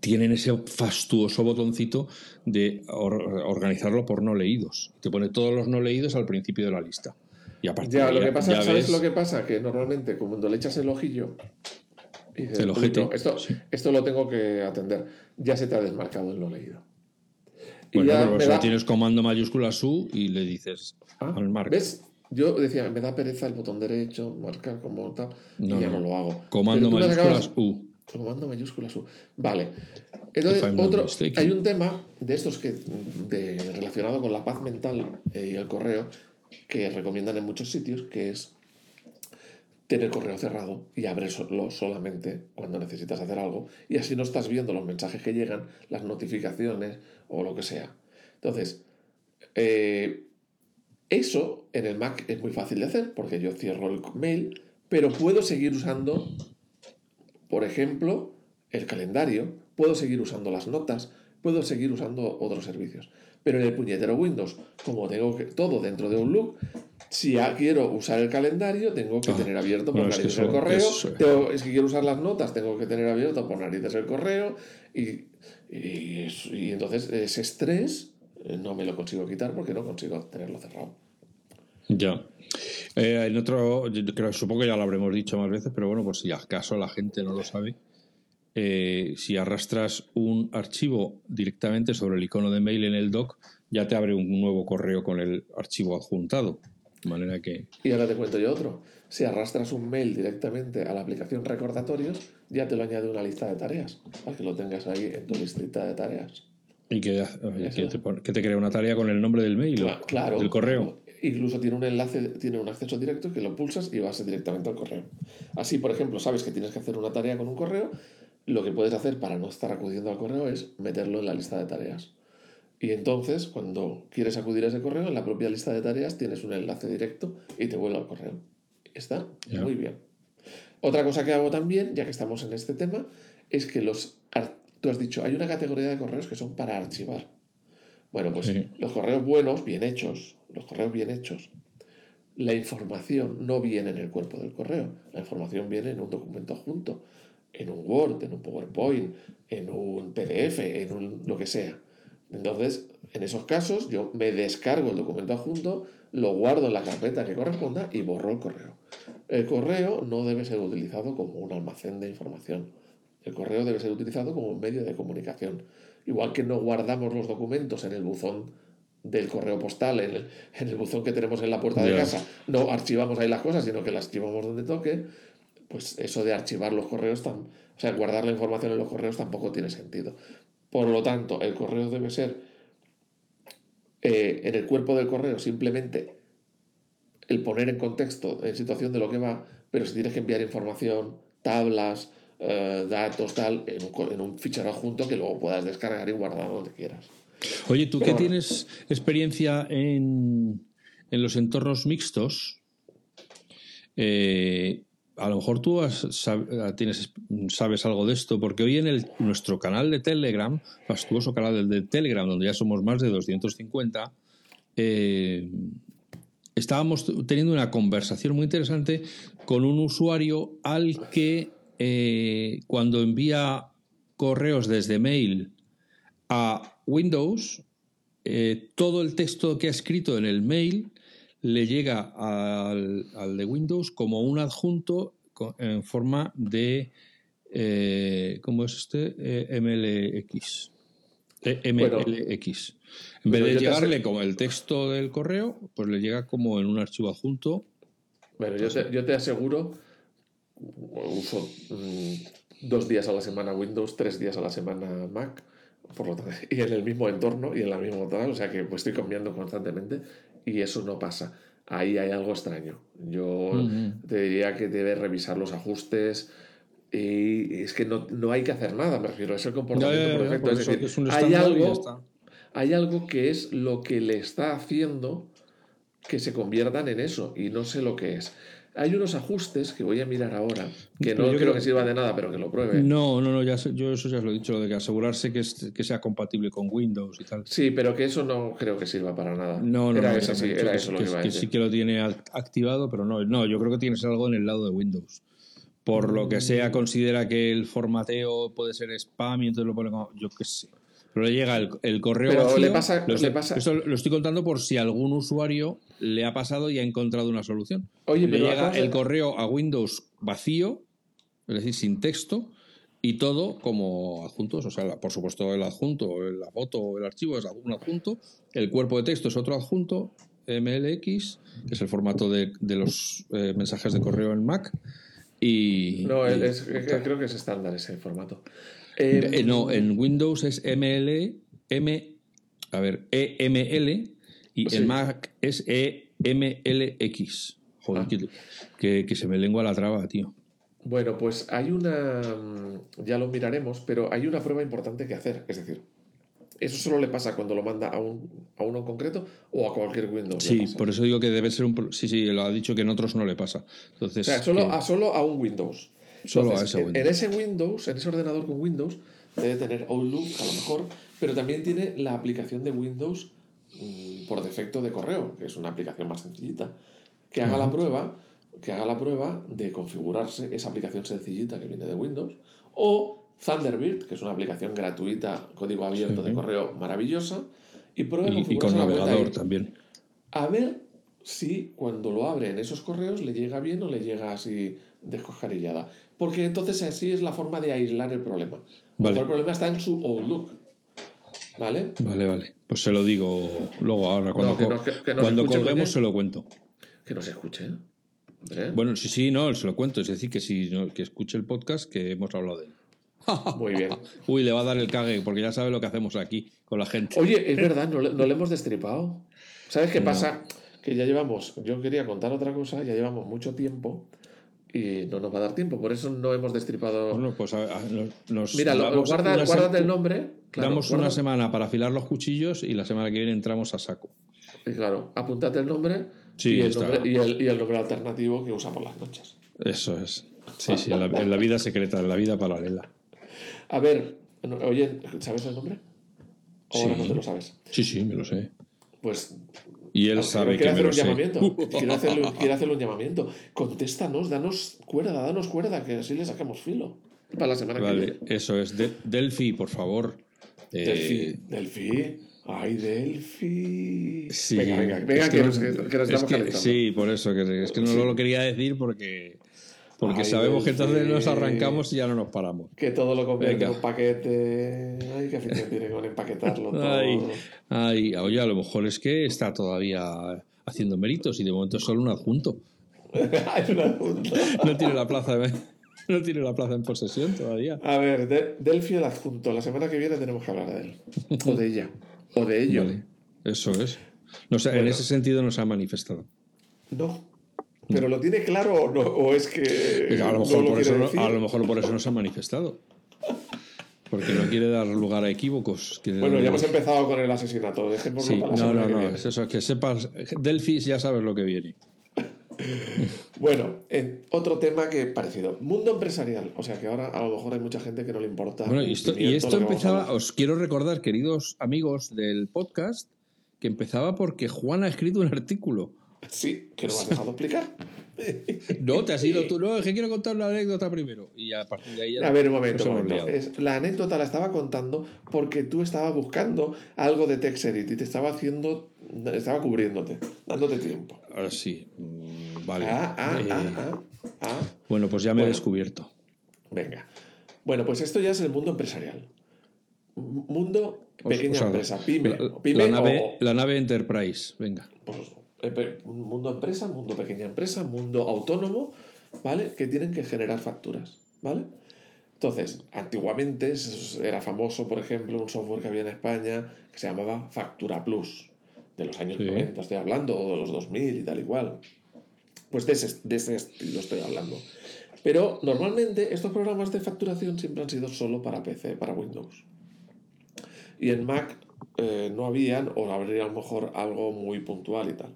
tienen ese fastuoso botoncito de or- organizarlo por no leídos. Te pone todos los no leídos al principio de la lista. Y Ya, lo que pasa, ¿sabes ves- lo que pasa? Que normalmente cuando le echas el ojillo y dices, El ojete, "Uy, no, esto, sí. esto lo tengo que atender, ya se te ha desmarcado el no leído. Y Bueno, ya pero da- tienes comando mayúscula su y le dices Ah, al marca. ¿Ves? Yo decía, me da pereza el botón derecho, marcar como tal, No, y ya no. no, lo hago. Comando mayúsculas U. Comando mayúsculas U. Vale. Entonces, otro, hay un tema de estos que de, relacionado con la paz mental eh, y el correo que recomiendan en muchos sitios, que es tener correo cerrado y abrirlo solamente cuando necesitas hacer algo y así no estás viendo los mensajes que llegan, las notificaciones o lo que sea. Entonces, eh, eso en el Mac es muy fácil de hacer porque yo cierro el mail, pero puedo seguir usando, por ejemplo, el calendario, puedo seguir usando las notas, puedo seguir usando otros servicios. Pero en el puñetero Windows, como tengo que, todo dentro de un loop, si ya quiero usar el calendario, tengo que Ah, tener abierto por bueno, es que narices el correo. eso- tengo- si quiero usar las notas, tengo que tener abierto por narices el correo. Y, y, es- y entonces ese estrés eh, no me lo consigo quitar porque no consigo tenerlo cerrado. Ya. Eh, en otro, yo creo, supongo que ya lo habremos dicho más veces, pero bueno, por si acaso la gente no lo sabe, eh, si arrastras un archivo directamente sobre el icono de mail en el doc, ya te abre un nuevo correo con el archivo adjuntado. De manera que. Y ahora te cuento yo otro. Si arrastras un mail directamente a la aplicación recordatorios, ya te lo añade una lista de tareas, para que lo tengas ahí en tu listita de tareas. Y que, te, crea una tarea con el nombre del mail claro, del correo. Incluso tiene un enlace, tiene un acceso directo que lo pulsas y vas directamente al correo. Así, por ejemplo, sabes que tienes que hacer una tarea con un correo, lo que puedes hacer para no estar acudiendo al correo es meterlo en la lista de tareas. Y entonces, cuando quieres acudir a ese correo, en la propia lista de tareas tienes un enlace directo y te vuelve al correo. Está muy bien. Otra cosa que hago también, ya que estamos en este tema, es que los... Tú has dicho, hay una categoría de correos que son para archivar. Bueno, pues los correos buenos, bien hechos, los correos bien hechos, la información no viene en el cuerpo del correo, la información viene en un documento adjunto, en un Word, en un PowerPoint, en un PDF, en un, lo que sea. Entonces, en esos casos, yo me descargo el documento adjunto, lo guardo en la carpeta que corresponda y borro el correo. El correo no debe ser utilizado como un almacén de información. El correo debe ser utilizado como un medio de comunicación. Igual que no guardamos los documentos en el buzón del correo postal, en el, buzón que tenemos en la puerta de casa, no archivamos ahí las cosas, sino que las archivamos donde toque, pues eso de archivar los correos, o sea, guardar la información en los correos tampoco tiene sentido. Por lo tanto, el correo debe ser eh, en el cuerpo del correo simplemente el poner en contexto, en situación de lo que va, pero si tienes que enviar información, tablas, eh, datos, tal, en un, en un fichero adjunto que luego puedas descargar y guardar donde quieras. Oye, tú que tienes experiencia en, en, los entornos mixtos, eh, a lo mejor tú tienes, sabes algo de esto, porque hoy en nuestro canal de Telegram, fastuoso canal de Telegram, donde ya somos más de 250, eh, estábamos teniendo una conversación muy interesante con un usuario al que eh, cuando envía correos desde mail a Windows, eh, todo el texto que ha escrito en el mail le llega al, de Windows como un adjunto en forma de, eh, ¿cómo es este? MLX. MLX. En vez de llegarle como el texto del correo, pues le llega como en un archivo adjunto. Bueno, yo te, yo te aseguro, uso mm, dos días a la semana Windows, tres días a la semana Mac, por lo tanto, y en el mismo entorno y en la misma tal, o sea que pues, estoy cambiando constantemente y eso no pasa. Ahí hay algo extraño. Yo te diría que debes revisar los ajustes, y es que no, no, hay que hacer nada, me refiero, es el comportamiento perfecto. Es decir, hay algo, hay algo que es lo que le está haciendo que se conviertan en eso y no sé lo que es. Hay unos ajustes que voy a mirar ahora, que no creo, que sirva de nada, pero que lo pruebe. No, no, no, ya yo eso ya os lo he dicho, lo de que asegurarse que, que sea compatible con Windows y tal. Sí, pero que eso no creo que sirva para nada. No, no, era, eso, sí, era eso lo que, iba a decir. sí que lo tiene activado, pero no, no, yo creo que tienes algo en el lado de Windows. Por lo que sea, mm. considera que el formateo puede ser spam y entonces lo pone como, yo qué sé. Pero le llega el, correo Pero le pasa, lo, Eso lo estoy contando por si algún usuario le ha pasado y ha encontrado una solución. Oye, le llega el correo a Windows vacío, es decir, sin texto, y todo como adjuntos. O sea, por supuesto, el adjunto, la foto, el archivo es un adjunto, el cuerpo de texto es otro adjunto, MLX, que es el formato de, los eh, mensajes de correo en Mac. Y, no, creo que es estándar ese formato. Eh, no, en Windows es ML, M, a ver, EML y en Mac es EMLX. Joder, ah. que, que, se me lengua la traba, tío. Bueno, pues hay una. Mm, ya lo miraremos, pero hay una prueba importante que hacer. Es decir, ¿eso solo le pasa cuando lo manda a, un, a uno en concreto o a cualquier Windows? Sí, por eso digo que debe ser un. Sí, sí, lo ha dicho que en otros no le pasa. Entonces, o sea, solo, a, solo a un Windows. Solo a ese Windows. En ese Windows, en ese ordenador con Windows, debe tener Outlook a lo mejor, pero también tiene la aplicación de Windows mm, por defecto de correo, que es una aplicación más sencillita. Que haga la prueba, que haga la prueba de configurarse esa aplicación sencillita que viene de Windows, o Thunderbird, que es una aplicación gratuita, código abierto de correo maravillosa, y pruebe y, y con navegador también. A ver si cuando lo abre en esos correos le llega bien o le llega así descojarillada. Porque entonces así es la forma de aislar el problema. El problema está en su Outlook. ¿Vale? Vale, vale. Pues se lo digo luego, ahora, cuando, cuando colguemos se lo cuento. Que no se escuche. ¿eh? Bueno, sí, sí, no, se lo cuento. Es decir, que si que escuche el podcast, que hemos hablado de él. Muy bien. Uy, le va a dar el cague, porque ya sabe lo que hacemos aquí con la gente. Oye, es verdad, no no le hemos destripado. ¿Sabes qué pasa? Que ya llevamos, yo quería contar otra cosa, ya llevamos mucho tiempo y no nos va a dar tiempo, por eso no hemos destripado. Bueno, pues a- a- nos- Mira, lo, guarda, guárdate el nombre. Claro, damos guarda- una semana para afilar los cuchillos y la semana que viene entramos a saco. y claro, apúntate el nombre, Sí, y, el nombre y, el, y el nombre alternativo que usa por las noches. Eso es. Sí, sí, en la, en la vida secreta, en la vida paralela. A ver, oye, ¿sabes el nombre? ¿O ahora Sí. no te lo sabes? Sí, sí, me lo sé. Pues Y él sabe que me hacer lo un sé. llamamiento. Quiero hacerle, quiero hacerle un llamamiento. Contéstanos, danos cuerda, danos cuerda, que así le sacamos filo. Para la semana que Vale, viene. eso es. De- Delphi, por favor. Eh, Delphi, Delphi. Ay, Delphi. Sí, venga, venga, venga, es que, que- nos, que nos es estamos que-. Sí, por eso, que, es que no Sí. lo quería decir porque, porque Ay, sabemos que entonces nos arrancamos y ya no nos paramos. Que todo lo convierte Venga. en un paquete. Ay, qué afición tiene con empaquetarlo todo. Ay, ay, oye, a lo mejor es que está todavía haciendo méritos y de momento es solo un adjunto. Ay, una puta. No tiene la plaza, no tiene la plaza en posesión todavía. A ver, De- Delphi el adjunto. La semana que viene tenemos que hablar de él. O de ella. O de ello. Vale, eso es. No sé, En Bueno. ese sentido nos ha manifestado. No. Pero lo tiene claro o no, o es que. A lo, no mejor lo por eso, no- decir. a lo mejor por eso nos ha manifestado. Porque no quiere dar lugar a equívocos. Bueno, ya hemos empezado con el asesinato. Dejémoslo Sí, para la no, no, no. Es eso, que sepas. Delphi ya sabes lo que viene. Bueno, en otro tema que parecido. Mundo empresarial. O sea que ahora a lo mejor hay mucha gente que no le importa. Bueno, y esto, y empezaba, os quiero recordar, queridos amigos del podcast, que empezaba porque Juan ha escrito un artículo. Sí, que no me has dejado explicar. No, te has ido tú, no, es que quiero contar una anécdota primero. Y a partir de ahí ya A ver, un momento. un momento. Es- la anécdota la estaba contando porque tú estabas buscando algo de TextEdit y te estaba haciendo. Estaba cubriéndote, dándote tiempo. Ahora sí, mm, vale. Ah, ah, Eh, ah, ah, ah. Bueno, pues ya me he descubierto. Venga. Bueno, pues esto ya es el mundo empresarial. Mundo pequeña O sea, empresa, pyme. La, pyme la nave, o- la nave Enterprise, venga. pues, mundo empresa, mundo pequeña empresa, mundo autónomo, ¿vale? Que tienen que generar facturas, ¿vale? Entonces, antiguamente era famoso, por ejemplo, un software que había en España que se llamaba Factura Plus, de los años Sí. 90, estoy hablando, o de los 2000 y tal y cual. Pues de ese, de ese estilo estoy hablando. Pero normalmente estos programas de facturación siempre han sido solo para PC, para Windows. Y en Mac eh, no habían, o habría a lo mejor algo muy puntual y tal.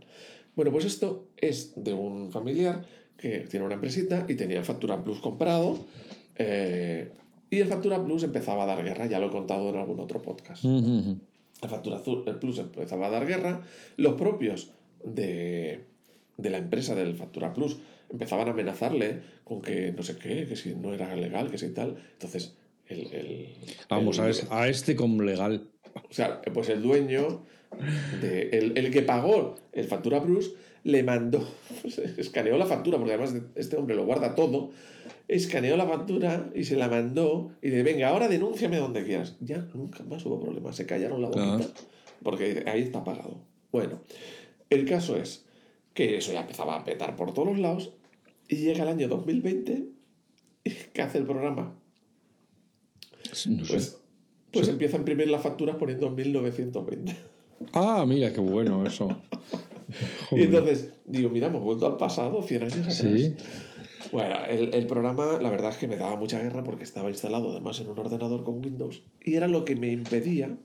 Bueno, pues esto es de un familiar que tiene una empresita y tenía Factura Plus comprado. eh, y el Factura Plus empezaba a dar guerra, ya lo he contado en algún otro podcast. La Factura el Plus empezaba a dar guerra. Los propios de, de la empresa del Factura Plus empezaban a amenazarle con que no sé qué, que si no era legal, que si tal. Entonces, el, el- Vamos, el- a, es- a este como legal. o sea, pues el dueño, de, el, el que pagó el Factura Plus, le mandó, escaneó la factura, porque además este hombre lo guarda todo, escaneó la factura y se la mandó y le venga, ahora denúnciame donde quieras. Ya nunca más hubo problema, se callaron la boquita, Claro. porque ahí está pagado. Bueno, el caso es que eso ya empezaba a petar por todos los lados y llega el año 2020 y ¿qué hace el programa? No sé. Pues, pues empieza a imprimir las facturas poniendo 1920. Ah, mira, qué bueno eso. Y entonces digo, mira, hemos vuelto al pasado, 100 años atrás. Sí. Bueno, el, el programa, la verdad es que me daba mucha guerra porque estaba instalado además en un ordenador con Windows y era lo que me impedía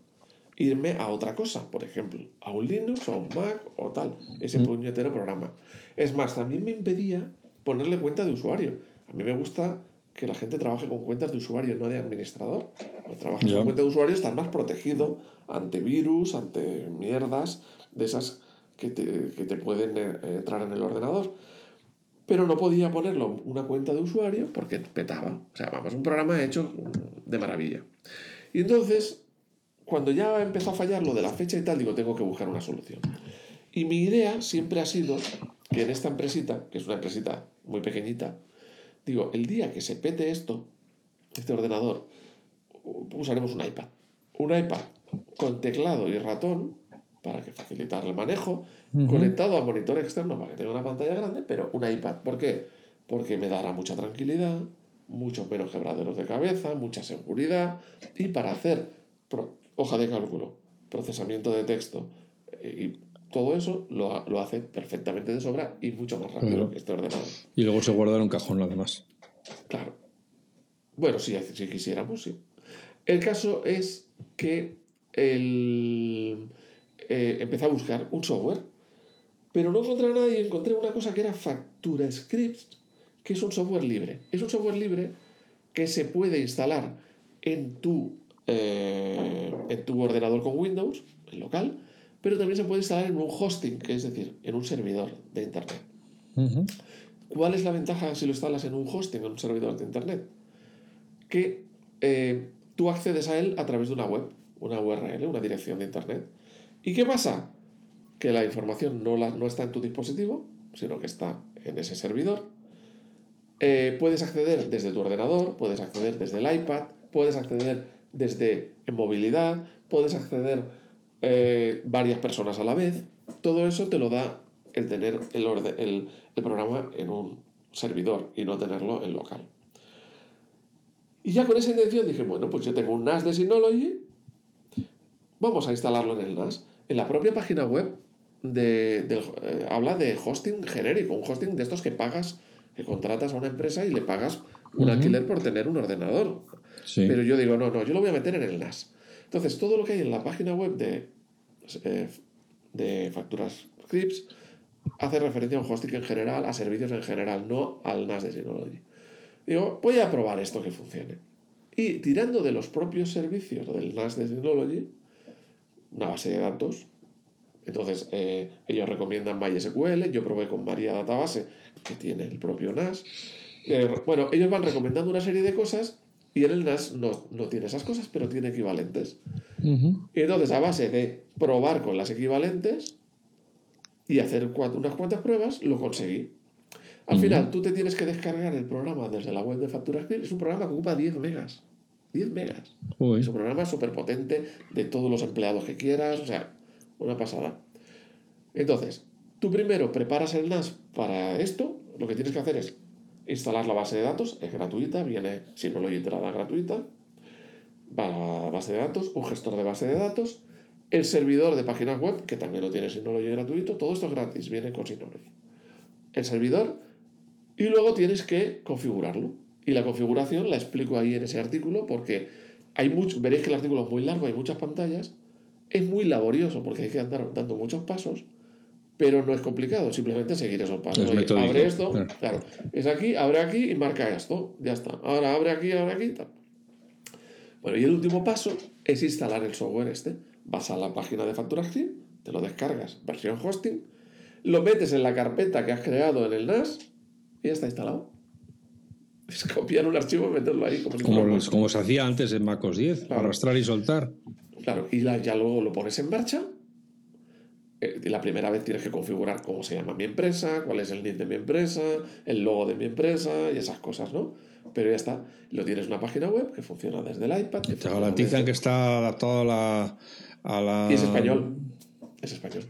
irme a otra cosa, por ejemplo, a un Linux o a un Mac o tal, ese puñetero programa. Es más, también me impedía ponerle cuenta de usuario. A mí me gusta que la gente trabaje con cuentas de usuario, no de administrador. Cuando trabajas con cuenta de usuario estás más protegido ante virus, ante mierdas de esas que te, que te pueden eh, entrar en el ordenador pero no podía ponerlo una cuenta de usuario porque petaba. O sea, vamos, un programa hecho de maravilla. Y entonces, cuando ya empezó a fallar lo de la fecha y tal, digo, tengo que buscar una solución. Y mi idea siempre ha sido que en esta empresita, que es una empresita muy pequeñita, digo, el día que se pete esto, este ordenador, usaremos un iPad. Un iPad con teclado y ratón para que facilitar el manejo, conectado a monitor externo para que tenga una pantalla grande, pero un iPad. ¿Por qué? Porque me dará mucha tranquilidad, muchos menos quebraderos de cabeza, mucha seguridad y para hacer hoja de cálculo, procesamiento de texto eh, y todo eso lo, lo, hace perfectamente de sobra y mucho más rápido que este ordenador. Y luego se guarda en un cajón además. Claro. Bueno, si, si quisiéramos, sí. El caso es que el, eh, empecé a buscar un software, pero no encontré nada y encontré una cosa que era Factura Scripts, que es un software libre. Es un software libre que se puede instalar en tu, eh, en tu ordenador con Windows, en local, pero también se puede instalar en un hosting, que es decir, en un servidor de Internet. ¿Cuál es la ventaja si lo instalas en un hosting, en un servidor de Internet? Que eh, tú accedes a él a través de una web, una URL, una dirección de Internet. ¿Y qué pasa? Que la información no, la, no está en tu dispositivo, sino que está en ese servidor. Eh, puedes acceder desde tu ordenador, puedes acceder desde el iPad, puedes acceder desde en movilidad, puedes acceder eh, varias personas a la vez. Todo eso te lo da el tener el, el, el programa en un servidor y no tenerlo en local. Y ya con esa intención dije, bueno, pues yo tengo un NAS de Synology, vamos a instalarlo en el NAS. En la propia página web de, eh, habla de hosting genérico, un hosting de estos que pagas, que contratas a una empresa y le pagas un alquiler por tener un ordenador. Pero yo digo, no, no, yo lo voy a meter en el NAS. Entonces, todo lo que hay en la página web de, eh, de Facturas Scripts hace referencia a un hosting en general, a servicios en general, no al NAS de Synology. Digo, voy a probar esto que funcione. Y tirando de los propios servicios del NAS de Synology, una base de datos, entonces eh, ellos recomiendan MySQL, yo probé con Maria Database, que tiene el propio NAS. Eh, bueno, ellos van recomendando una serie de cosas y en el NAS no, no tiene esas cosas, pero tiene equivalentes. Y entonces, a base de probar con las equivalentes y hacer unas cuantas pruebas, lo conseguí. Al final, tú te tienes que descargar el programa desde la web de Factura Es un programa que ocupa 10 megas. 10 megas. Es un programa súper potente de todos los empleados que quieras. O sea, una pasada. Entonces, tú primero preparas el NAS para esto. Lo que tienes que hacer es instalar la base de datos. Es gratuita, viene sin lo entrada gratuita. Va a la base de datos, un gestor de base de datos, el servidor de páginas web, que también lo tiene Synology gratuito. Todo esto es gratis, viene con Synology. El servidor y luego tienes que configurarlo. Y la configuración la explico ahí en ese artículo porque hay mucho, veréis que el artículo es muy largo, hay muchas pantallas. Es muy laborioso porque hay que andar dando muchos pasos, pero no es complicado, simplemente seguir esos pasos. abre esto, claro. es aquí, abre aquí y marca esto, ya está. Ahora abre aquí, abre aquí. Tal. Bueno, y el último paso es instalar el software este. Vas a la página de FacturaScript, te lo descargas, versión hosting, lo metes en la carpeta que has creado en el NAS y ya está instalado. Es copiar un archivo y meterlo ahí. Como, como, se hacía antes en MacOS 10, arrastrar y soltar. Claro, y ya luego lo pones en marcha. Eh, la primera vez tienes que configurar cómo se llama mi empresa, cuál es el NID de mi empresa, el logo de mi empresa y esas cosas, ¿no? Pero ya está. Lo tienes en una página web que funciona desde el iPad. te garantizan que está adaptado a la, a la. Y es español. Es español.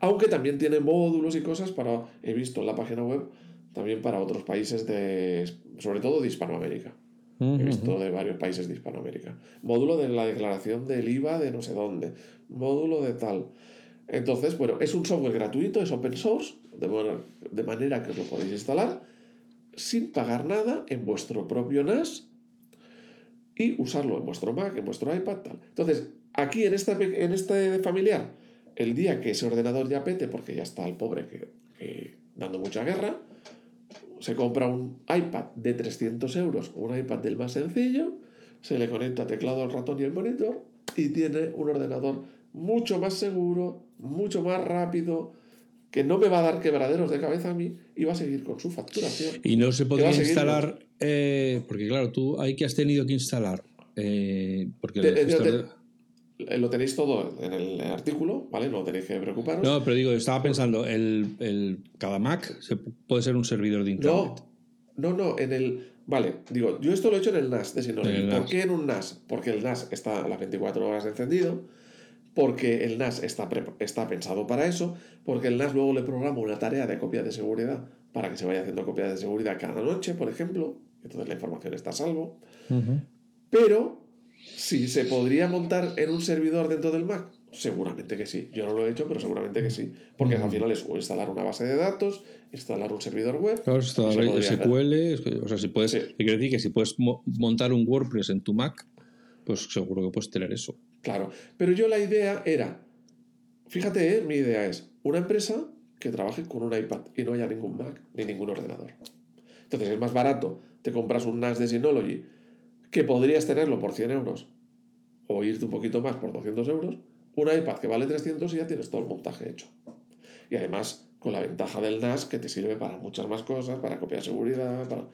Aunque también tiene módulos y cosas para. He visto en la página web también para otros países de, sobre todo de Hispanoamérica. He visto de varios países de Hispanoamérica. Módulo de la declaración del IVA de no sé dónde. Módulo de tal. Entonces, bueno, es un software gratuito, es open source, de, manera que os lo podéis instalar sin pagar nada en vuestro propio NAS y usarlo en vuestro Mac, en vuestro iPad. Entonces, aquí en, esta, en este familiar, el día que ese ordenador ya pete, porque ya está el pobre que dando mucha guerra, se compra un iPad de 300 euros, un iPad del más sencillo, se le conecta teclado al ratón y el monitor y tiene un ordenador mucho más seguro, mucho más rápido, que no me va a dar quebraderos de cabeza a mí y va a seguir con su facturación. Y no se podría instalar, eh, porque claro, tú hay que has tenido que instalar, eh, porque eh, lo tenéis todo en el artículo, ¿vale? No tenéis que preocuparos. No, pero digo, estaba pensando, el, el cada Mac puede ser un servidor de Internet. No, no, no, en el... Vale, digo, yo esto lo he hecho en el NAS de Synology. ¿Por qué en un NAS? Porque el NAS está a las 24 horas encendido, porque el NAS está, está pensado para eso, porque el NAS luego le programa una tarea de copia de seguridad para que se vaya haciendo copia de seguridad cada noche, por ejemplo. entonces la información está a salvo. Pero, si se podría montar en un servidor dentro del Mac, seguramente que sí. Yo no lo he hecho, pero seguramente que sí. Porque al final es instalar una base de datos, instalar un servidor web. Claro, instalar SQL, o sea, si puedes, quiere decir que si puedes montar un WordPress en tu Mac, pues seguro que puedes tener eso. Claro, pero yo la idea era, fíjate, ¿eh? mi idea es una empresa que trabaje con un iPad y no haya ningún Mac ni ningún ordenador. Entonces es más barato, te compras un NAS de Synology que podrías tenerlo por 100 euros o irte un poquito más por 200 euros, un iPad que vale 300 y ya tienes todo el montaje hecho. Y además con la ventaja del NAS que te sirve para muchas más cosas, para copiar seguridad, para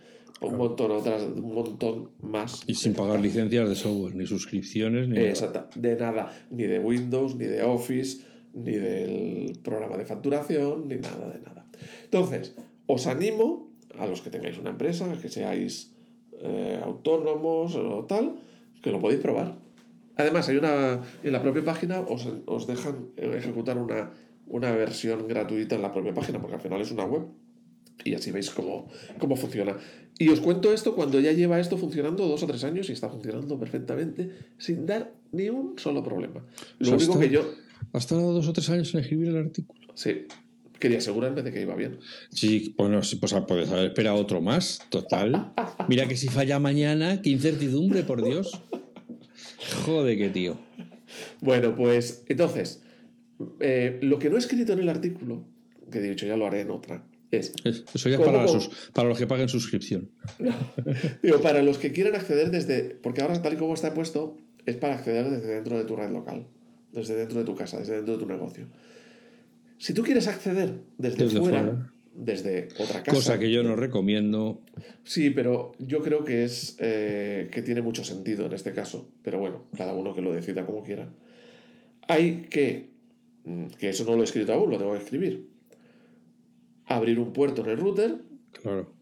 un montón otras, un montón más. Y sin pagar licencias de software, ni suscripciones, ni Exacto, de nada, ni de Windows, ni de Office, ni del programa de facturación, ni nada de nada. Entonces, os animo a los que tengáis una empresa, que seáis eh, autónomos o tal, que lo podéis probar. Además, hay una en la propia página os, os dejan ejecutar una una versión gratuita en la propia página, porque al final es una web. Y así veis cómo, cómo funciona. Y os cuento esto cuando ya lleva esto funcionando dos o tres años y está funcionando perfectamente sin dar ni un solo problema. Lo único que yo. ¿Has tardado dos o tres años en escribir el artículo? Sí. Quería asegurarme de que iba bien. Sí, bueno, sí, pues puedes haber esperado otro más, total. Mira que si falla mañana, qué incertidumbre, por Dios. Joder, qué tío. Bueno, pues entonces, eh, lo que no he escrito en el artículo, que de hecho ya lo haré en otra, es... Eso ya para, para, los que paguen suscripción. digo, para los que quieran acceder desde... Porque ahora tal y como está puesto, es para acceder desde dentro de tu red local, desde dentro de tu casa, desde dentro de tu negocio. Si tú quieres acceder desde, fuera, desde otra casa... Cosa que yo no recomiendo. Sí, pero yo creo que es eh, que tiene mucho sentido en este caso. Pero bueno, cada uno que lo decida como quiera. Hay que que eso no lo he escrito aún, lo tengo que escribir. Abrir un puerto en el router. Claro.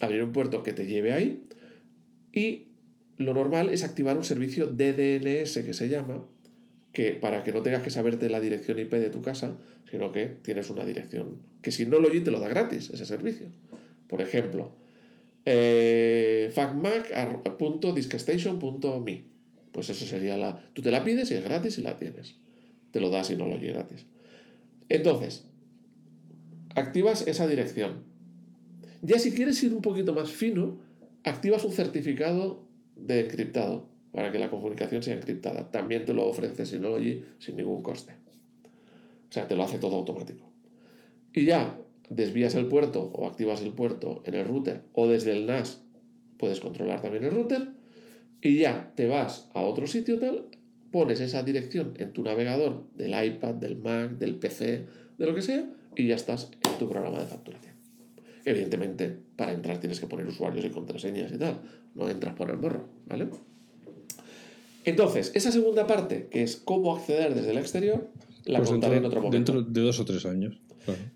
Abrir un puerto que te lleve ahí. Y lo normal es activar un servicio DDNS que se llama, que para que no tengas que saberte la dirección IP de tu casa, sino que tienes una dirección que si no lo oye te lo da gratis ese servicio. Por ejemplo, eh, facmac.diskstation.me. Pues eso sería la... Tú te la pides y es gratis y la tienes te lo das y no lo gratis. Entonces, activas esa dirección. Ya si quieres ir un poquito más fino, activas un certificado de encriptado para que la comunicación sea encriptada. También te lo ofrece Synology sin ningún coste. O sea, te lo hace todo automático. Y ya desvías el puerto o activas el puerto en el router o desde el NAS puedes controlar también el router y ya te vas a otro sitio tal pones esa dirección en tu navegador del iPad, del Mac, del PC, de lo que sea, y ya estás en tu programa de facturación. Evidentemente, para entrar tienes que poner usuarios y contraseñas y tal. No entras por el morro, ¿vale? Entonces, esa segunda parte, que es cómo acceder desde el exterior, la pues contaré en otro momento. Dentro de dos o tres años.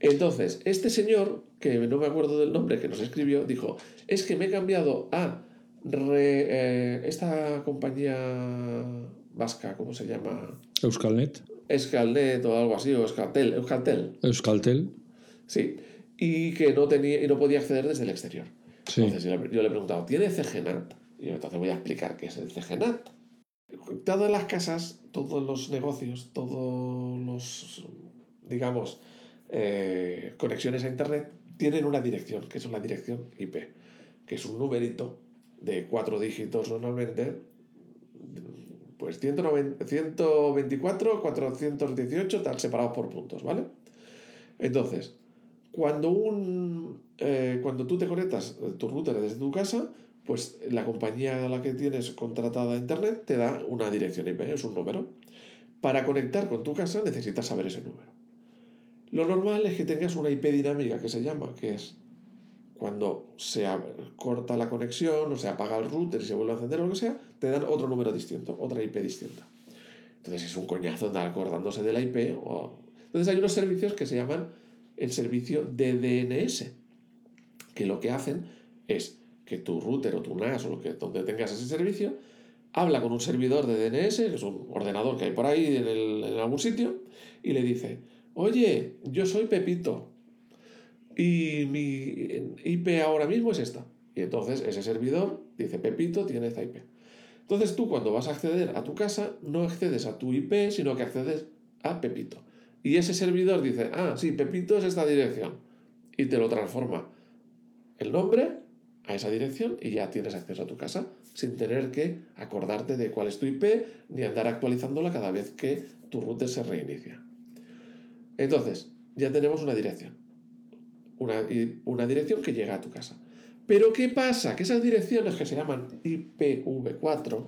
Entonces, este señor, que no me acuerdo del nombre, que nos escribió, dijo, es que me he cambiado a eh, esta compañía vasca, ¿cómo se llama? Euskalnet. Euskalnet o algo así, o Euskaltel. Euskaltel. Euskaltel. Sí. Y que no, tenía, y no podía acceder desde el exterior. Entonces yo le he preguntado, ¿tiene CGNAT? Y entonces voy a explicar qué es el CGNAT. Todas las casas, todos los negocios, todos los, digamos, eh, conexiones a Internet tienen una dirección, que es una dirección IP, que es un numerito de cuatro dígitos normalmente, pues 124, 418, están separados por puntos, ¿vale? Entonces, cuando, un, eh, cuando tú te conectas eh, tu router desde tu casa, pues la compañía a la que tienes contratada internet te da una dirección IP, es un número. Para conectar con tu casa necesitas saber ese número. Lo normal es que tengas una IP dinámica que se llama, que es cuando se corta la conexión o se apaga el router y se vuelve a encender o lo que sea, te dan otro número distinto, otra IP distinta. Entonces es un coñazo andar acordándose de la IP. Entonces hay unos servicios que se llaman el servicio de DNS, que lo que hacen es que tu router o tu NAS o lo que, donde tengas ese servicio, habla con un servidor de DNS, que es un ordenador que hay por ahí en, en algún sitio, y le dice, oye, yo soy Pepito, y mi IP ahora mismo es esta. Y entonces ese servidor dice Pepito tiene esta IP. Entonces tú cuando vas a acceder a tu casa no accedes a tu IP, sino que accedes a Pepito. Y ese servidor dice, ah, sí, Pepito es esta dirección. Y te lo transforma el nombre a esa dirección y ya tienes acceso a tu casa sin tener que acordarte de cuál es tu IP ni andar actualizándola cada vez que tu router se reinicia. Entonces, ya tenemos una dirección. Una, dirección que llega a tu casa. Pero ¿qué pasa? Que esas direcciones que se llaman IPv4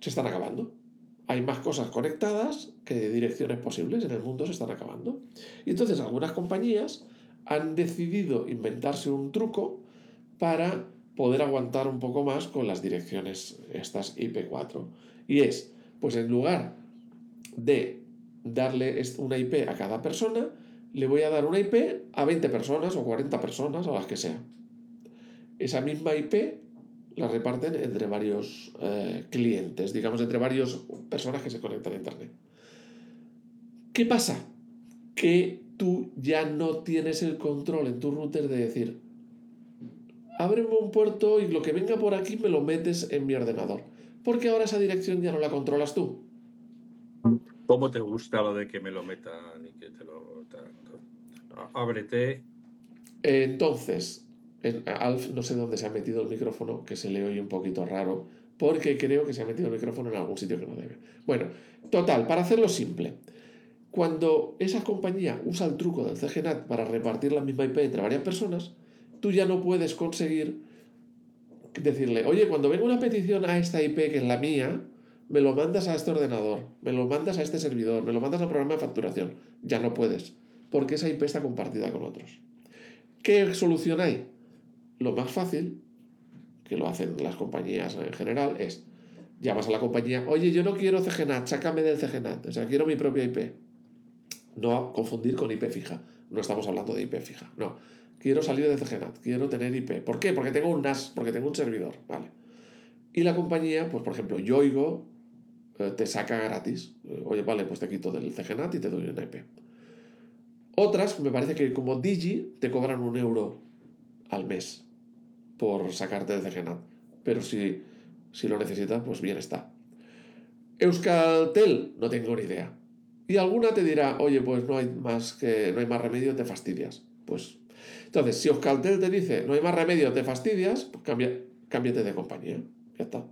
se están acabando. Hay más cosas conectadas que direcciones posibles en el mundo se están acabando. Y entonces algunas compañías han decidido inventarse un truco para poder aguantar un poco más con las direcciones estas IP4. Y es, pues en lugar de darle una IP a cada persona, le voy a dar una IP a 20 personas o 40 personas o las que sea. Esa misma IP la reparten entre varios eh, clientes, digamos, entre varias personas que se conectan a Internet. ¿Qué pasa? Que tú ya no tienes el control en tu router de decir, ábreme un puerto y lo que venga por aquí me lo metes en mi ordenador. Porque ahora esa dirección ya no la controlas tú. ¿Cómo te gusta lo de que me lo metan y que te lo... Ábrete. Entonces, Alf no sé dónde se ha metido el micrófono, que se le oye un poquito raro, porque creo que se ha metido el micrófono en algún sitio que no debe. Bueno, total, para hacerlo simple, cuando esa compañía usa el truco del CGNAT para repartir la misma IP entre varias personas, tú ya no puedes conseguir decirle, oye, cuando venga una petición a esta IP que es la mía, me lo mandas a este ordenador, me lo mandas a este servidor, me lo mandas al programa de facturación. Ya no puedes, porque esa IP está compartida con otros. ¿Qué solución hay? Lo más fácil, que lo hacen las compañías en general, es llamas a la compañía, oye, yo no quiero CGNAT, sácame del CGNAT, o sea, quiero mi propia IP. No confundir con IP fija, no estamos hablando de IP fija, no quiero salir de CGNAT, quiero tener IP. ¿Por qué? Porque tengo un NAS, porque tengo un servidor, ¿vale? Y la compañía, pues por ejemplo, Yoigo eh, te saca gratis. Oye, vale, pues te quito del CGNAT y te doy una IP. Otras, me parece que como Digi, te cobran un euro al mes por sacarte del CGNAT. Pero si, si lo necesitas, pues bien está. Euskaltel, no tengo ni idea. Y alguna te dirá, oye, pues no hay más que no hay más remedio, te fastidias. Pues entonces, si Euskaltel te dice no hay más remedio, te fastidias, pues cambia, cámbiate de compañía. Ya está.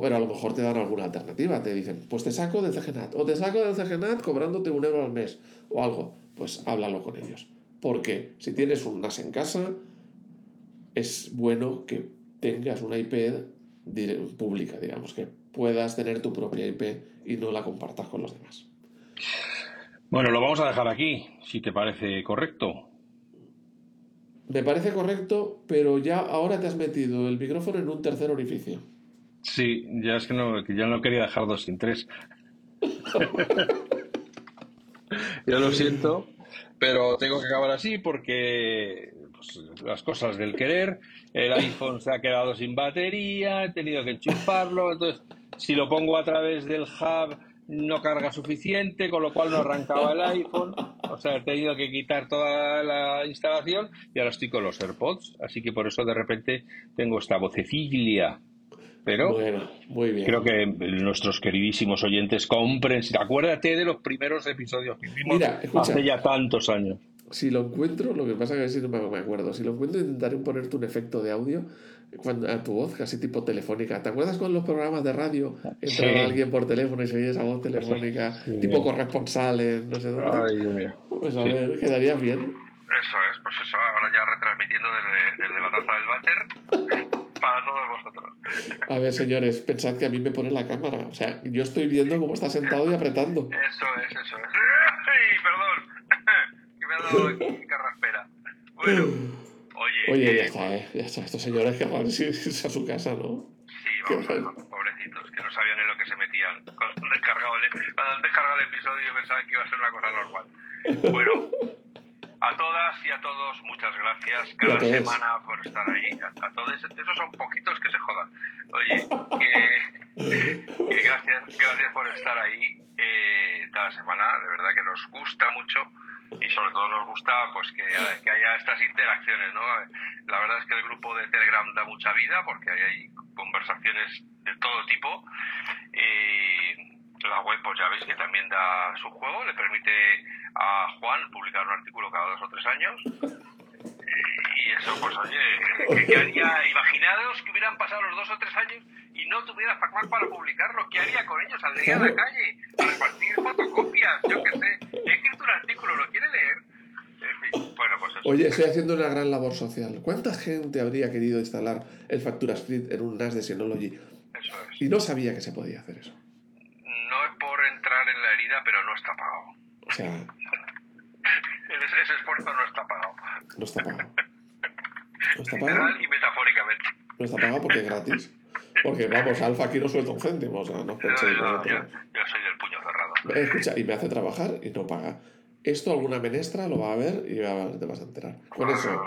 Pero a lo mejor te dan alguna alternativa. Te dicen, pues te saco del CGNAT. O te saco del CGNAT cobrándote un euro al mes. O algo. Pues háblalo con ellos. Porque si tienes un NAS en casa, es bueno que tengas una IP pública, digamos, que puedas tener tu propia IP y no la compartas con los demás. Bueno, lo vamos a dejar aquí, si te parece correcto. Me parece correcto, pero ya ahora te has metido el micrófono en un tercer orificio. Sí, ya es que no, ya no quería dejar dos sin tres. Yo lo siento, pero tengo que acabar así porque pues, las cosas del querer, el iPhone se ha quedado sin batería, he tenido que enchufarlo, entonces si lo pongo a través del hub no carga suficiente, con lo cual no arrancaba el iPhone. O sea, he tenido que quitar toda la instalación y ahora estoy con los AirPods. Así que por eso de repente tengo esta vocecilla. Pero muy bien. creo que nuestros queridísimos oyentes compren. Acuérdate de los primeros episodios que hicimos hace ya tantos años. Si lo encuentro, lo que pasa es que si no me acuerdo. Si lo encuentro, intentaré ponerte un efecto de audio cuando, a tu voz, casi tipo telefónica. ¿Te acuerdas con los programas de radio entraba alguien por teléfono y se oía esa voz telefónica, tipo corresponsales, no sé dónde? Ay, Dios mío. Pues a ver, quedaría bien. Eso es, pues eso, ahora ya retransmitiendo desde, desde la taza del váter para todos vosotros. A ver, señores, pensad que a mí me pone la cámara. O sea, yo estoy viendo cómo está sentado y apretando. Eso es, eso es. ¡Ay, perdón! que me ha dado carraspera. Bueno. Oye, Oye ya está, eh, ya está. Estos señores que van a irse a su casa, ¿no? Sí, vamos a ver, pobrecitos, que no sabían en lo que se metían. Cuando han descargado el, cuando han descargado el episodio pensaban que iba a ser una cosa normal. Bueno, todas y a todos, muchas gracias cada semana por estar ahí. A, todos, esos son poquitos que se jodan. Oye, que, gracias, gracias por estar ahí eh, cada semana. De verdad que nos gusta mucho y sobre todo nos gusta pues que, haya estas interacciones, ¿no? La verdad es que el grupo de Telegram da mucha vida porque hay conversaciones de todo tipo. Y la web, pues ya veis que también da su juego, le permite a Juan publicar un artículo cada dos o tres años. Y eso, pues oye, ¿qué haría? Imaginaros que hubieran pasado los dos o tres años y no tuviera FacMac para publicarlo. ¿Qué haría con ellos? ¿Saldría a la calle? ¿A repartir fotocopias? Yo qué sé. He escrito un artículo, ¿lo quiere leer? En fin, bueno, pues eso. Oye, estoy haciendo una gran labor social. ¿Cuánta gente habría querido instalar el FacturaScript en un NAS de Synology? Eso es. Y no sabía que se podía hacer eso. No en la herida, pero no está pagado. O sea, Ese, ese esfuerzo no está pagado. no está pagado. No está pagado. Literal y metafóricamente. No está pagado porque es gratis. Porque vamos, Alfa aquí no suelta un céntimo, o sea, no penséis yo- vosotros. yo- yo soy del puño cerrado. Escucha, y me hace trabajar y no paga. Esto alguna menestra lo va a ver y te vas a enterar. Con eso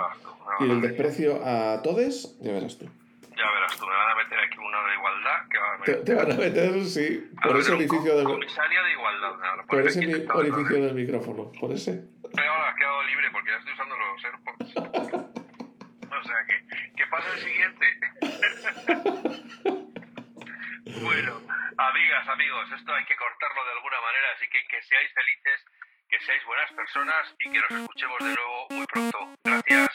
y el desprecio a todos, ya verás tú. Ya verás tú, me van a meter aquí uno de igualdad que va a Te, te van a meter, sí, por ese orificio del, de igualdad. por ese mi- orificio el- del micrófono. Por ese. Pero ahora has quedado libre porque ya estoy usando los AirPods. O sea que, que pase el siguiente. bueno, amigas, amigos, esto hay que cortarlo de alguna manera, así que que seáis felices, que seáis buenas personas y que nos escuchemos de nuevo muy pronto. Gracias.